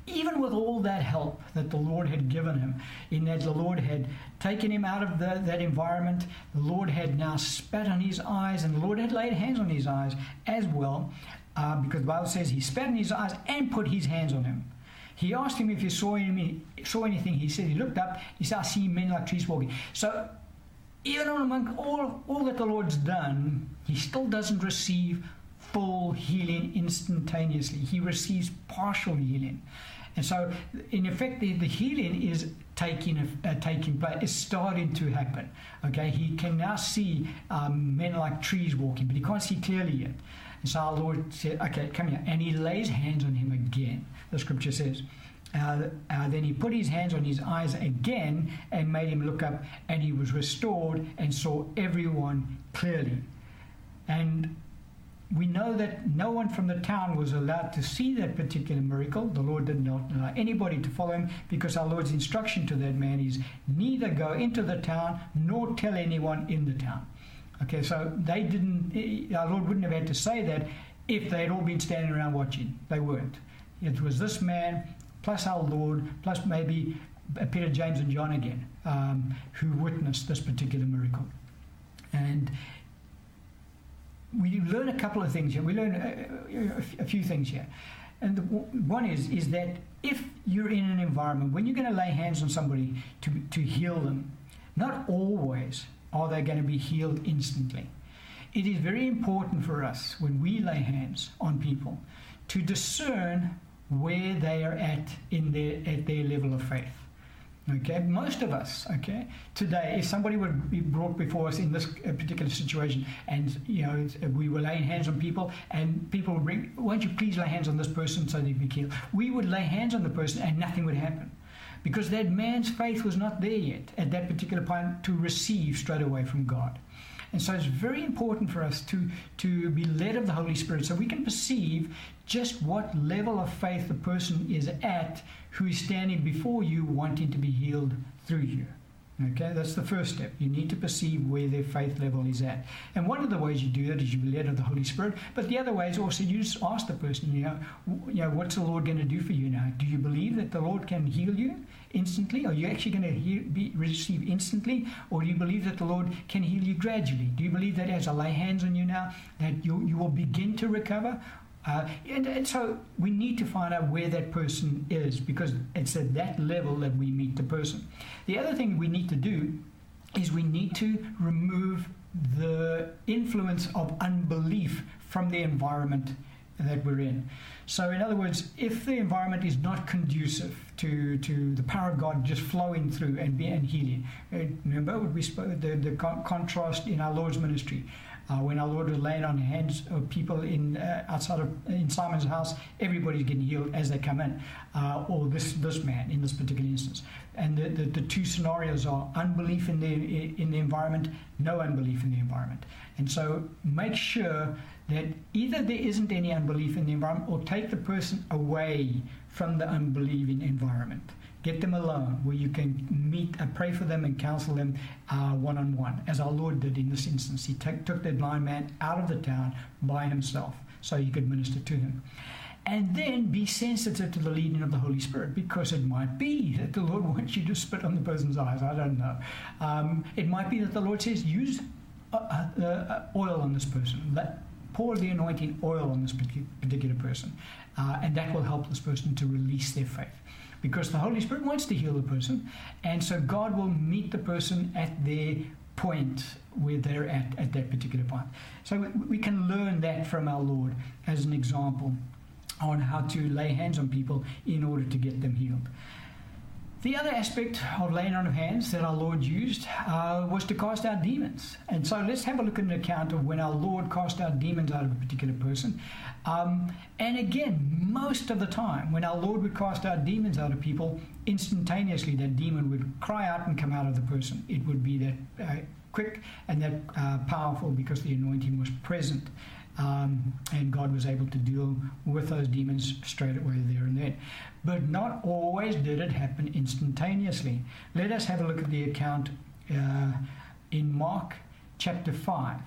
even with all that help that the Lord had given him, in that the Lord had taken him out of the, that environment, the Lord had now spat on his eyes, and the Lord had laid hands on his eyes as well uh, because the Bible says he spat in his eyes and put his hands on him. He asked him if he saw, him, saw anything. He said he looked up. He said, I see men like trees walking. So even among all, all that the Lord's done, he still doesn't receive full healing instantaneously. He receives partial healing. And so, in effect, the, the healing is taking uh, taking place. It's starting to happen. Okay, he can now see um, men like trees walking, but he can't see clearly yet. And so our Lord said, Okay, come here. And he lays hands on him again, the scripture says. Uh, uh, then he put his hands on his eyes again and made him look up, and he was restored and saw everyone clearly. And we know that no one from the town was allowed to see that particular miracle. The Lord did not allow anybody to follow him because our Lord's instruction to that man is neither go into the town nor tell anyone in the town. Okay, so they didn't, eh, our Lord wouldn't have had to say that if they had all been standing around watching. They weren't. It was this man, plus our Lord, plus maybe Peter, James, and John again, um, who witnessed this particular miracle. And we learn a couple of things here. We learn a, a, few things here. And the, one is, is that if you're in an environment, when you're going to lay hands on somebody to, to heal them, not always are they going to be healed instantly? It is very important for us when we lay hands on people to discern where they are at in their at their level of faith. Okay, most of us, okay, today, if somebody would be brought before us in this uh, particular situation, and you know we were laying hands on people, and people would bring, won't you please lay hands on this person so they can be healed? We would lay hands on the person, and nothing would happen because that man's faith was not there yet at that particular point to receive straight away from God. And so it's very important for us to, to be led of the Holy Spirit so we can perceive just what level of faith the person is at who is standing before you wanting to be healed through you. Okay, that's the first step. You need to perceive where their faith level is at. And one of the ways you do that is you be led of the Holy Spirit. But the other way is also you just ask the person, you know, you know, what's the Lord going to do for you now? Do you believe that the Lord can heal you instantly? Are you actually going to heal, be, receive instantly? Or do you believe that the Lord can heal you gradually? Do you believe that as I lay hands on you now, that you, you will begin to recover? Uh, and, and, so we need to find out where that person is because it's at that level that we meet the person. The other thing we need to do is we need to remove the influence of unbelief from the environment that we're in. So, in other words, if the environment is not conducive to, to the power of God just flowing through and, be, and healing, uh, remember we spoke the, the contrast in our Lord's ministry. Uh, when our Lord was laying on hands of people in uh, outside of in Simon's house, everybody's getting healed as they come in, uh, or this this man in this particular instance. And the, the, the, two scenarios are unbelief in the in the environment, no unbelief in the environment. And so make sure that either there isn't any unbelief in the environment, or take the person away from the unbelieving environment. Get them alone where you can meet and pray for them and counsel them one on one, as our Lord did in this instance. He t- took the blind man out of the town by himself so he could minister to him. And then be sensitive to the leading of the Holy Spirit because it might be that the Lord wants you to spit on the person's eyes. I don't know. Um, it might be that the Lord says, use uh, uh, uh oil on this person. Let, pour the anointing oil on this particular person. Uh, and that will help this person to release their faith because the Holy Spirit wants to heal the person, and so God will meet the person at their point where they're at at that particular point. So we can learn that from our Lord as an example on how to lay hands on people in order to get them healed. The other aspect of laying on of hands that our Lord used uh, was to cast out demons. And so let's have a look at an account of when our Lord cast out demons out of a particular person. Um, and again, most of the time, when our Lord would cast out demons out of people, instantaneously that demon would cry out and come out of the person. It would be that uh, quick and that uh, powerful because the anointing was present. Um, and God was able to deal with those demons straight away there and then. But not always did it happen instantaneously. Let us have a look at the account uh, in Mark chapter 5.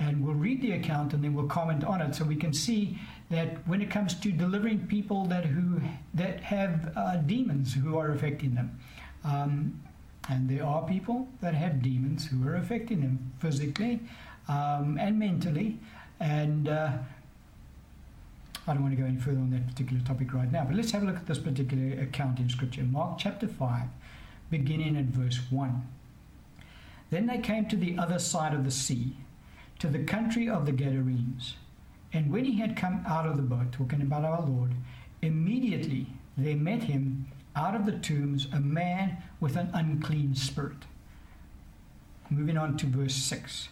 And we'll read the account and then we'll comment on it so we can see that when it comes to delivering people that, who, that have uh, demons who are affecting them, um, and there are people that have demons who are affecting them physically um, and mentally. And uh, I don't want to go any further on that particular topic right now, but let's have a look at this particular account in Scripture. Mark chapter 5, beginning at verse 1. Then they came to the other side of the sea, to the country of the Gadarenes. And when he had come out of the boat, talking about our Lord, immediately there met him out of the tombs a man with an unclean spirit. Moving on to verse 6.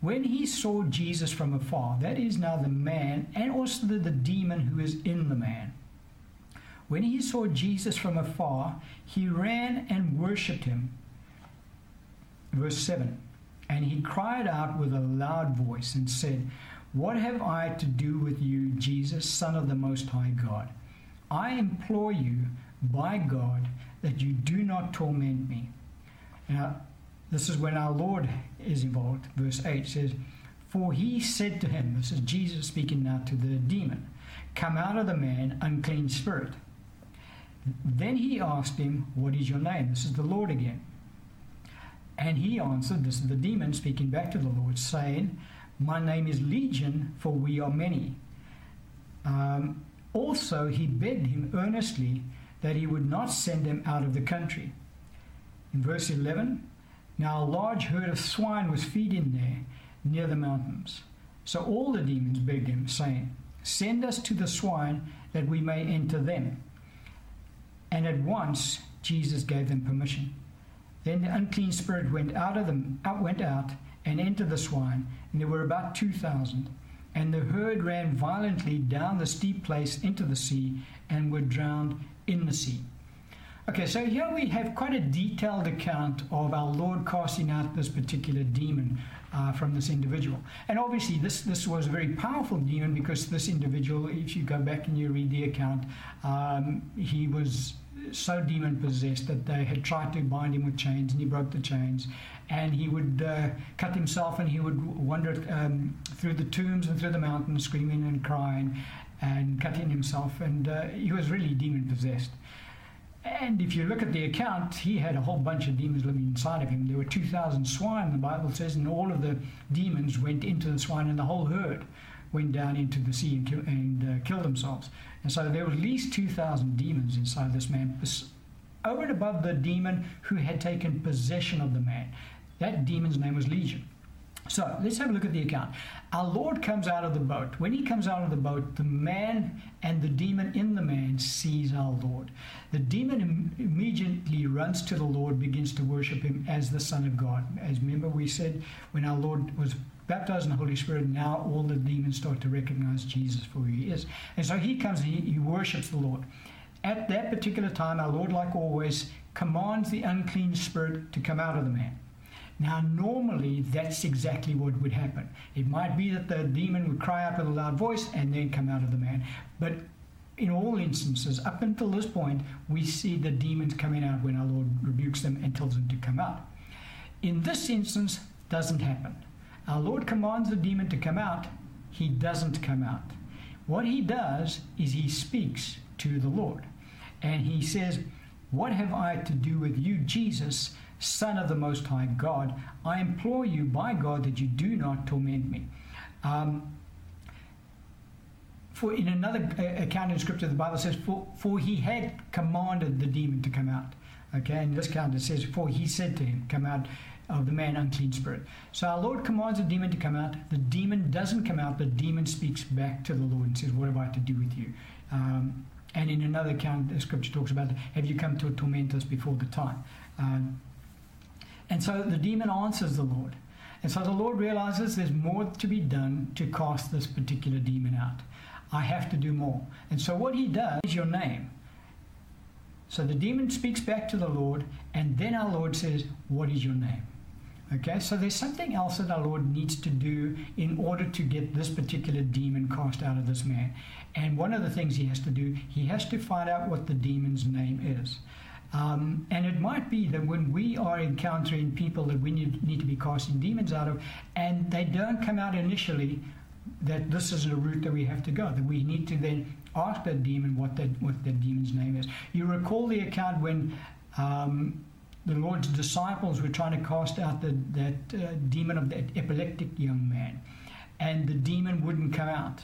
When he saw Jesus from afar, that is now the man and also the, the demon who is in the man. When he saw Jesus from afar, he ran and worshipped him. Verse 7 And he cried out with a loud voice and said, What have I to do with you, Jesus, Son of the Most High God? I implore you, by God, that you do not torment me. Now, this is when our Lord is involved. Verse 8 says, For he said to him, this is Jesus speaking now to the demon, Come out of the man, unclean spirit. Then he asked him, What is your name? This is the Lord again. And he answered, This is the demon speaking back to the Lord, saying, My name is Legion, for we are many. Um, also, he begged him earnestly that he would not send them out of the country. In verse 11, now a large herd of swine was feeding there near the mountains. So all the demons begged him, saying, Send us to the swine that we may enter them. And at once Jesus gave them permission. Then the unclean spirit went out of them, out, went out and entered the swine, and there were about two thousand. And the herd ran violently down the steep place into the sea and were drowned in the sea. Okay, so here we have quite a detailed account of our Lord casting out this particular demon uh, from this individual. And obviously, this, this was a very powerful demon because this individual, if you go back and you read the account, um, he was so demon possessed that they had tried to bind him with chains and he broke the chains. And he would uh, cut himself and he would wander um, through the tombs and through the mountains, screaming and crying and cutting himself. And uh, he was really demon possessed. And if you look at the account, he had a whole bunch of demons living inside of him. There were 2,000 swine, the Bible says, and all of the demons went into the swine, and the whole herd went down into the sea and, kill, and uh, killed themselves. And so there were at least 2,000 demons inside this man, over and above the demon who had taken possession of the man. That demon's name was Legion. So let's have a look at the account. Our Lord comes out of the boat. When he comes out of the boat, the man and the demon in the man sees our Lord. The demon Im- immediately runs to the Lord, begins to worship him as the Son of God. As remember, we said when our Lord was baptized in the Holy Spirit, now all the demons start to recognize Jesus for who he is. And so he comes and he, he worships the Lord. At that particular time, our Lord, like always, commands the unclean spirit to come out of the man. Now, normally, that's exactly what would happen. It might be that the demon would cry out with a loud voice and then come out of the man. But in all instances, up until this point, we see the demons coming out when our Lord rebukes them and tells them to come out. In this instance, doesn't happen. Our Lord commands the demon to come out, he doesn't come out. What he does is he speaks to the Lord. And he says, What have I to do with you, Jesus? Son of the Most High God, I implore you by God that you do not torment me. Um, for in another account in Scripture, the Bible says, for, for he had commanded the demon to come out. Okay, in this account it says, for he said to him, come out. of the man unclean spirit. So our Lord commands the demon to come out. The demon doesn't come out. The demon speaks back to the Lord and says, "What have I to do with you?" Um, and in another account, the scripture talks about, "Have you come to torment us before the time?" Um, and so the demon answers the Lord. And so the Lord realizes there's more to be done to cast this particular demon out. I have to do more. And so what he does is your name. So the demon speaks back to the Lord, and then our Lord says, What is your name? Okay, so there's something else that our Lord needs to do in order to get this particular demon cast out of this man. And one of the things he has to do, he has to find out what the demon's name is. Um, and it might be that when we are encountering people that we need, need to be casting demons out of, and they don't come out initially, that this is a route that we have to go. That we need to then ask that demon what that what that demon's name is. You recall the account when um, the Lord's disciples were trying to cast out the, that uh, demon of that epileptic young man, and the demon wouldn't come out.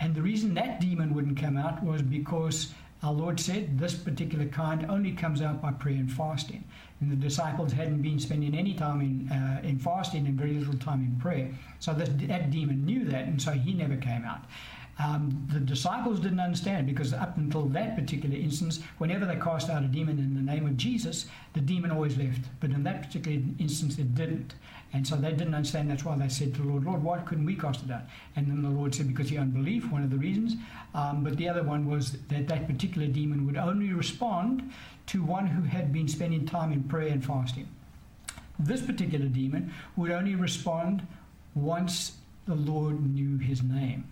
And the reason that demon wouldn't come out was because our Lord said this particular kind only comes out by prayer and fasting. And the disciples hadn't been spending any time in, uh, in fasting and very little time in prayer. So that, that demon knew that, and so he never came out. Um, the disciples didn't understand because up until that particular instance, whenever they cast out a demon in the name of Jesus, the demon always left. But in that particular instance, it didn't. And so they didn't understand. That's why they said to the Lord, Lord, why couldn't we cast it out? And then the Lord said, because you unbelief, one of the reasons. Um, but the other one was that that particular demon would only respond to one who had been spending time in prayer and fasting. This particular demon would only respond once the Lord knew his name.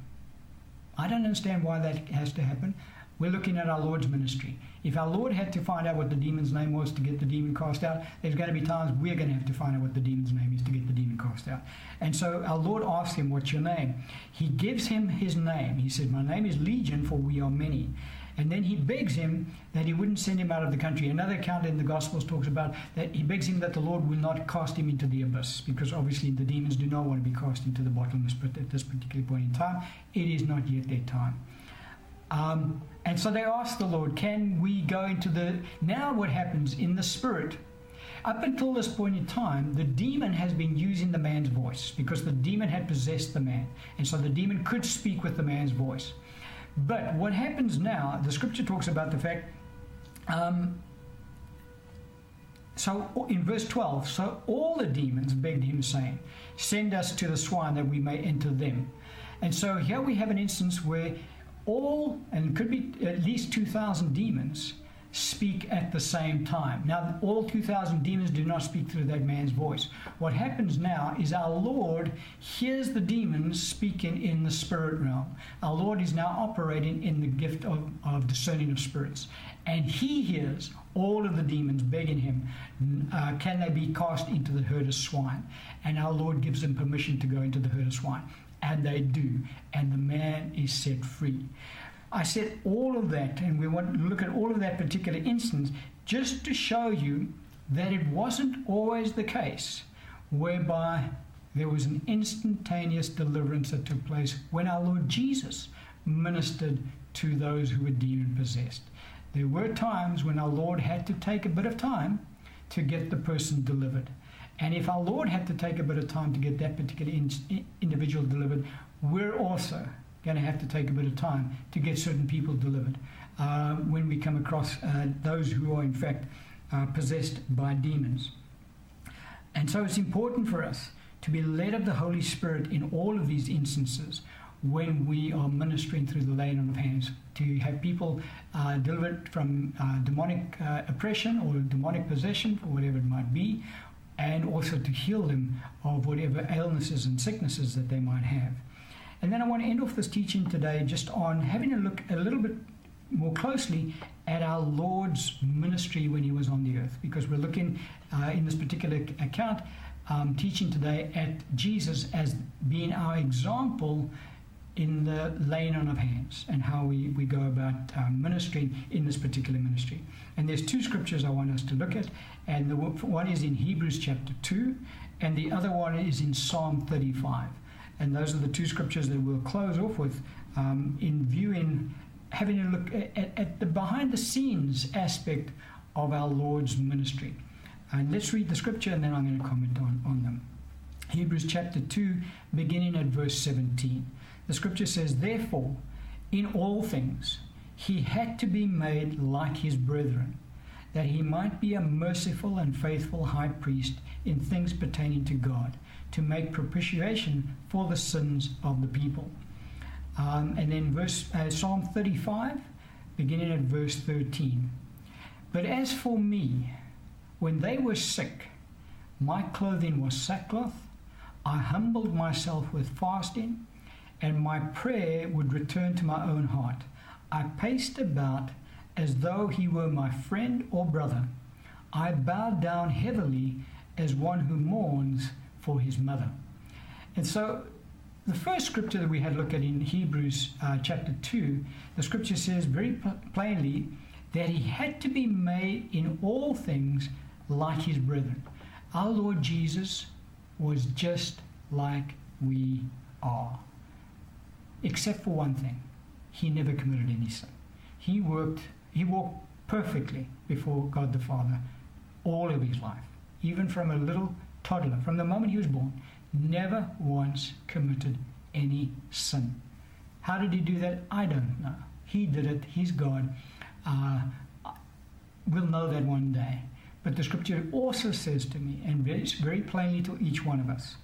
I don't understand why that has to happen. We're looking at our Lord's ministry. If our Lord had to find out what the demon's name was to get the demon cast out, there's going to be times we're going to have to find out what the demon's name is to get the demon cast out. And so our Lord asks him, What's your name? He gives him his name. He said, My name is Legion, for we are many. And then he begs him that he wouldn't send him out of the country. Another account in the Gospels talks about that he begs him that the Lord will not cast him into the abyss, because obviously the demons do not want to be cast into the bottomless pit at this particular point in time. It is not yet their time. Um, and so they ask the Lord, can we go into the. Now, what happens in the spirit? Up until this point in time, the demon has been using the man's voice because the demon had possessed the man. And so the demon could speak with the man's voice. But what happens now, the scripture talks about the fact. Um, so in verse 12, so all the demons begged him, saying, Send us to the swine that we may enter them. And so here we have an instance where all, and could be at least 2,000 demons, speak at the same time. Now, all 2,000 demons do not speak through that man's voice. What happens now is our Lord hears the demons speaking in the spirit realm. Our Lord is now operating in the gift of, of discerning of spirits. And he hears all of the demons begging him, uh, can they be cast into the herd of swine? And our Lord gives them permission to go into the herd of swine and they do, and the man is set free. I said all of that, and we want to look at all of that particular instance just to show you that it wasn't always the case whereby there was an instantaneous deliverance that took place when our Lord Jesus ministered to those who were demon possessed. There were times when our Lord had to take a bit of time to get the person delivered. And if our Lord had to take a bit of time to get that particular in, individual delivered, we're also going to have to take a bit of time to get certain people delivered uh, when we come across uh, those who are in fact uh, possessed by demons. And so it's important for us to be led of the Holy Spirit in all of these instances when we are ministering through the laying on of hands to have people uh, delivered from uh, demonic uh, oppression or demonic possession or whatever it might be and also to heal them of whatever illnesses and sicknesses that they might have. And then I want to end off this teaching today just on having a look a little bit more closely at our Lord's ministry when he was on the earth, because we're looking uh, in this particular account, um, teaching today at Jesus as being our example in the laying on of hands and how we, we go about um, ministering in this particular ministry. And there's two scriptures I want us to look at, and the one is in Hebrews chapter 2, and the other one is in Psalm 35. And those are the two scriptures that we'll close off with um, in viewing, having a look at, at, the behind the scenes aspect of our Lord's ministry. And let's read the scripture and then I'm going to comment on, on them. Hebrews chapter 2, beginning at verse 17. The scripture says, Therefore, in all things, he had to be made like his brethren, that he might be a merciful and faithful high priest in things pertaining to God, to make propitiation for the sins of the people. Um, and then verse uh, Psalm 35, beginning at verse 13. But as for me, when they were sick, my clothing was sackcloth. I humbled myself with fasting, and my prayer would return to my own heart. I paced about as though he were my friend or brother. I bowed down heavily as one who mourns for his mother. And so, the first scripture that we had looked at in Hebrews uh, chapter 2, the scripture says very plainly that he had to be made in all things like his brethren. Our Lord Jesus was just like we are, except for one thing he never committed any sin. He worked, he walked perfectly before God the Father all of his life, even from a little toddler, from the moment he was born, never once committed any sin. How did he do that? I don't know. He did it. He's God. Uh, we'll know that one day. But the scripture also says to me, and very, very plainly to each one of us,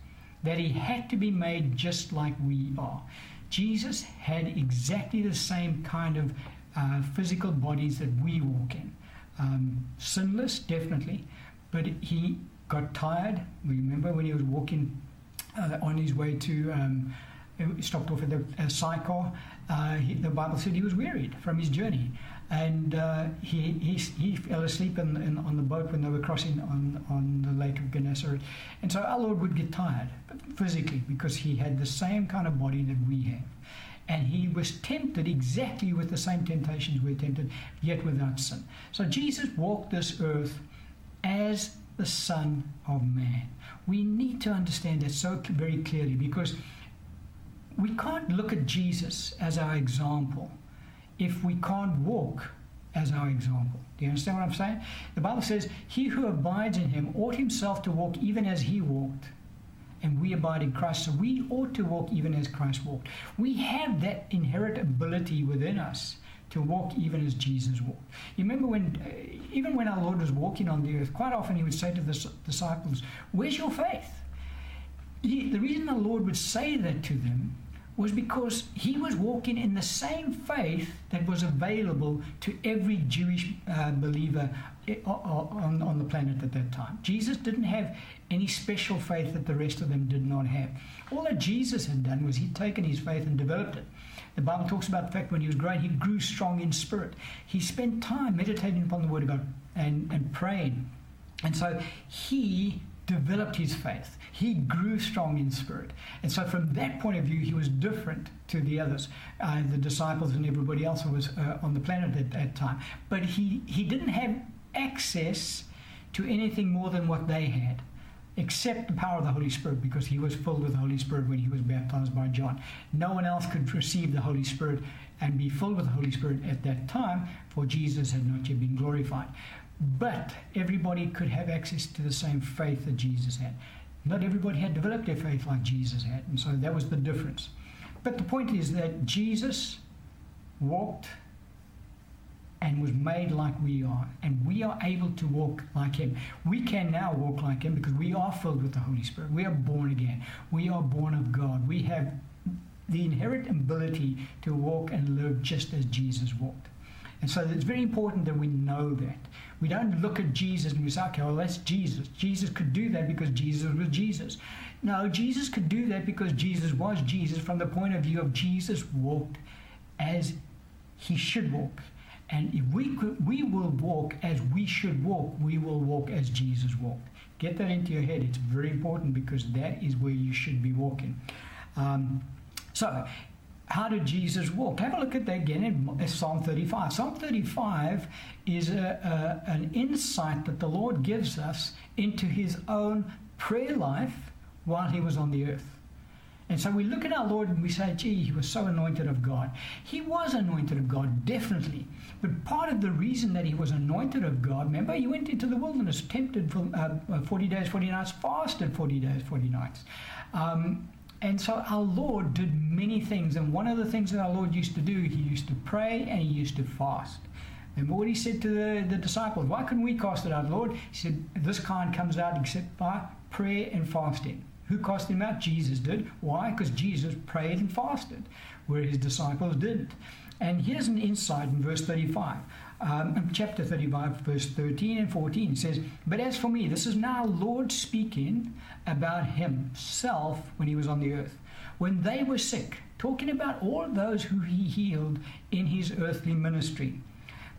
that he had to be made just like we are. Jesus had exactly the same kind of uh, physical bodies that we walk in. Um, sinless, definitely, but he got tired. Remember when he was walking uh, on his way to, um, stopped off at the. Uh, he, the Bible said he was wearied from his journey and uh, he, he, he fell asleep in, in, on the boat when they were crossing on, on the Lake of Gennesaret. And so our Lord would get tired physically because he had the same kind of body that we have. And he was tempted exactly with the same temptations we're tempted, yet without sin. So Jesus walked this earth as the Son of Man. We need to understand that so very clearly because we can't look at Jesus as our example if we can't walk as our example. Do you understand what I'm saying? The Bible says, He who abides in him ought himself to walk even as he walked. And we abide in Christ, so we ought to walk even as Christ walked. We have that inherent ability within us to walk even as Jesus walked. You remember when, uh, even when our Lord was walking on the earth, quite often he would say to the disciples, Where's your faith? He, the reason the Lord would say that to them was because he was walking in the same faith that was available to every Jewish uh, believer eh, on, on the planet at that time. Jesus didn't have any special faith that the rest of them did not have. All that Jesus had done was he'd taken his faith and developed it. The Bible talks about the fact when he was growing, he grew strong in spirit. He spent time meditating upon the Word of God and, and praying. And so he developed his faith. He grew strong in spirit. And so, from that point of view, he was different to the others, uh, the disciples and everybody else who was uh, on the planet at that time. But he, he didn't have access to anything more than what they had, except the power of the Holy Spirit, because he was filled with the Holy Spirit when he was baptized by John. No one else could receive the Holy Spirit and be filled with the Holy Spirit at that time, for Jesus had not yet been glorified. But everybody could have access to the same faith that Jesus had. Not everybody had developed their faith like Jesus had, and so that was the difference. But the point is that Jesus walked and was made like we are, and we are able to walk like Him. We can now walk like Him because we are filled with the Holy Spirit. We are born again. We are born of God. We have the inherent ability to walk and live just as Jesus walked. And so it's very important that we know that. We don't look at Jesus and we say, okay, well, that's Jesus. Jesus could do that because Jesus was Jesus. No, Jesus could do that because Jesus was Jesus from the point of view of Jesus walked as he should walk. And if we could, we will walk as we should walk, we will walk as Jesus walked. Get that into your head. It's very important because that is where you should be walking. Um, so, how did Jesus walk? Have a look at that again in Psalm 35. Psalm 35 is a, a, an insight that the Lord gives us into his own prayer life while he was on the earth. And so we look at our Lord and we say, gee, he was so anointed of God. He was anointed of God, definitely. But part of the reason that he was anointed of God, remember, he went into the wilderness, tempted for uh, 40 days, 40 nights, fasted 40 days, 40 nights. Um, and so our Lord did many things. And one of the things that our Lord used to do, he used to pray and he used to fast. And what he said to the, the disciples? Why couldn't we cast it out, Lord? He said, This kind comes out except by prayer and fasting. Who cast him out? Jesus did. Why? Because Jesus prayed and fasted, where his disciples didn't. And here's an insight in verse 35. Um, chapter 35, verse 13 and 14 says, But as for me, this is now Lord speaking about himself when he was on the earth. When they were sick, talking about all those who he healed in his earthly ministry.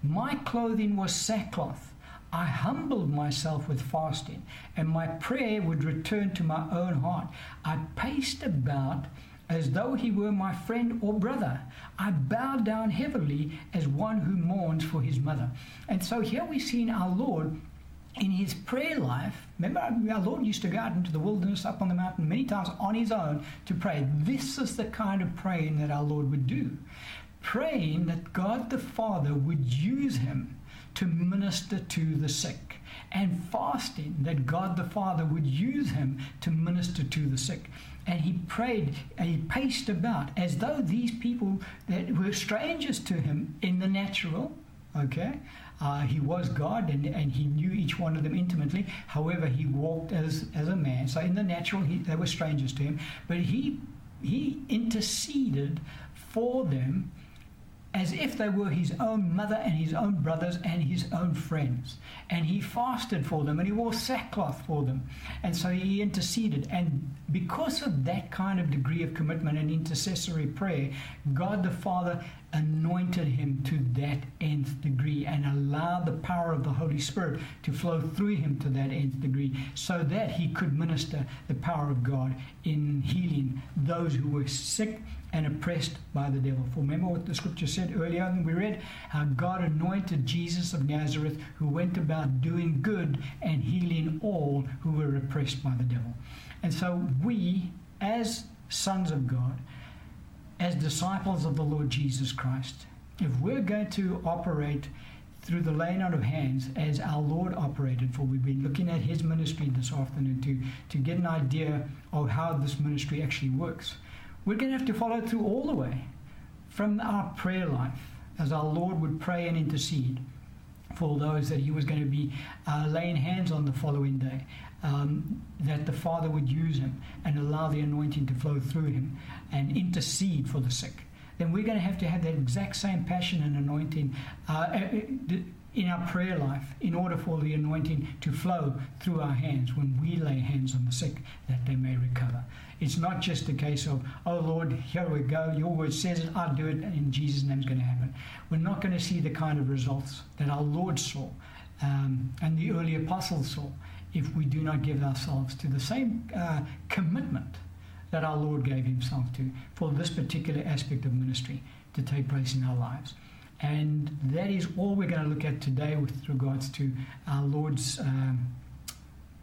My clothing was sackcloth. I humbled myself with fasting, and my prayer would return to my own heart. I paced about as though he were my friend or brother. I bowed down heavily as one who mourns for his mother. And so here we've seen our Lord in his prayer life. Remember, our Lord used to go out into the wilderness up on the mountain many times on his own to pray. This is the kind of praying that our Lord would do. Praying that God the Father would use him to minister to the sick, and fasting that God the Father would use him to minister to the sick. And he prayed and he paced about as though these people that were strangers to him in the natural, okay? Uh, he was God and, and he knew each one of them intimately. However, he walked as, as a man. So in the natural, he, they were strangers to him. But he, he interceded for them as if they were his own mother and his own brothers and his own friends. And he fasted for them and he wore sackcloth for them. And so he interceded. And because of that kind of degree of commitment and intercessory prayer, God the Father anointed him to that nth degree and allowed the power of the Holy Spirit to flow through him to that nth degree so that he could minister the power of God in healing those who were sick and oppressed by the devil. For remember what the scripture said earlier and we read how God anointed Jesus of Nazareth who went about doing good and healing all who were oppressed by the devil. And so we as sons of God as disciples of the Lord Jesus Christ, if we're going to operate through the laying on of hands as our Lord operated, for we've been looking at his ministry this afternoon to, to get an idea of how this ministry actually works. We're going to have to follow through all the way from our prayer life as our Lord would pray and intercede for those that he was going to be uh, laying hands on the following day um, that the Father would use him and allow the anointing to flow through him and intercede for the sick, then we're going to have to have that exact same passion and anointing uh, uh in our prayer life in order for the anointing to flow through our hands when we lay hands on the sick that they may recover. It's not just a case of, oh Lord, here we go, your word says it, I'll do it, and in Jesus' name it's going to happen. We're not going to see the kind of results that our Lord saw um, and the early apostles saw if we do not give ourselves to the same uh, commitment that our Lord gave himself to for this particular aspect of ministry to take place in our lives. And that is all we're going to look at today with regards to our Lord's um,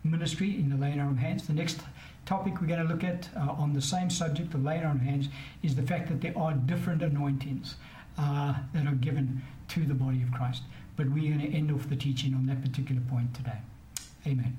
ministry in the laying on of hands. The next topic we're going to look at uh, on the same subject of laying on hands is the fact that there are different anointings uh, that are given to the body of Christ. But we're going to end off the teaching on that particular point today. Amen.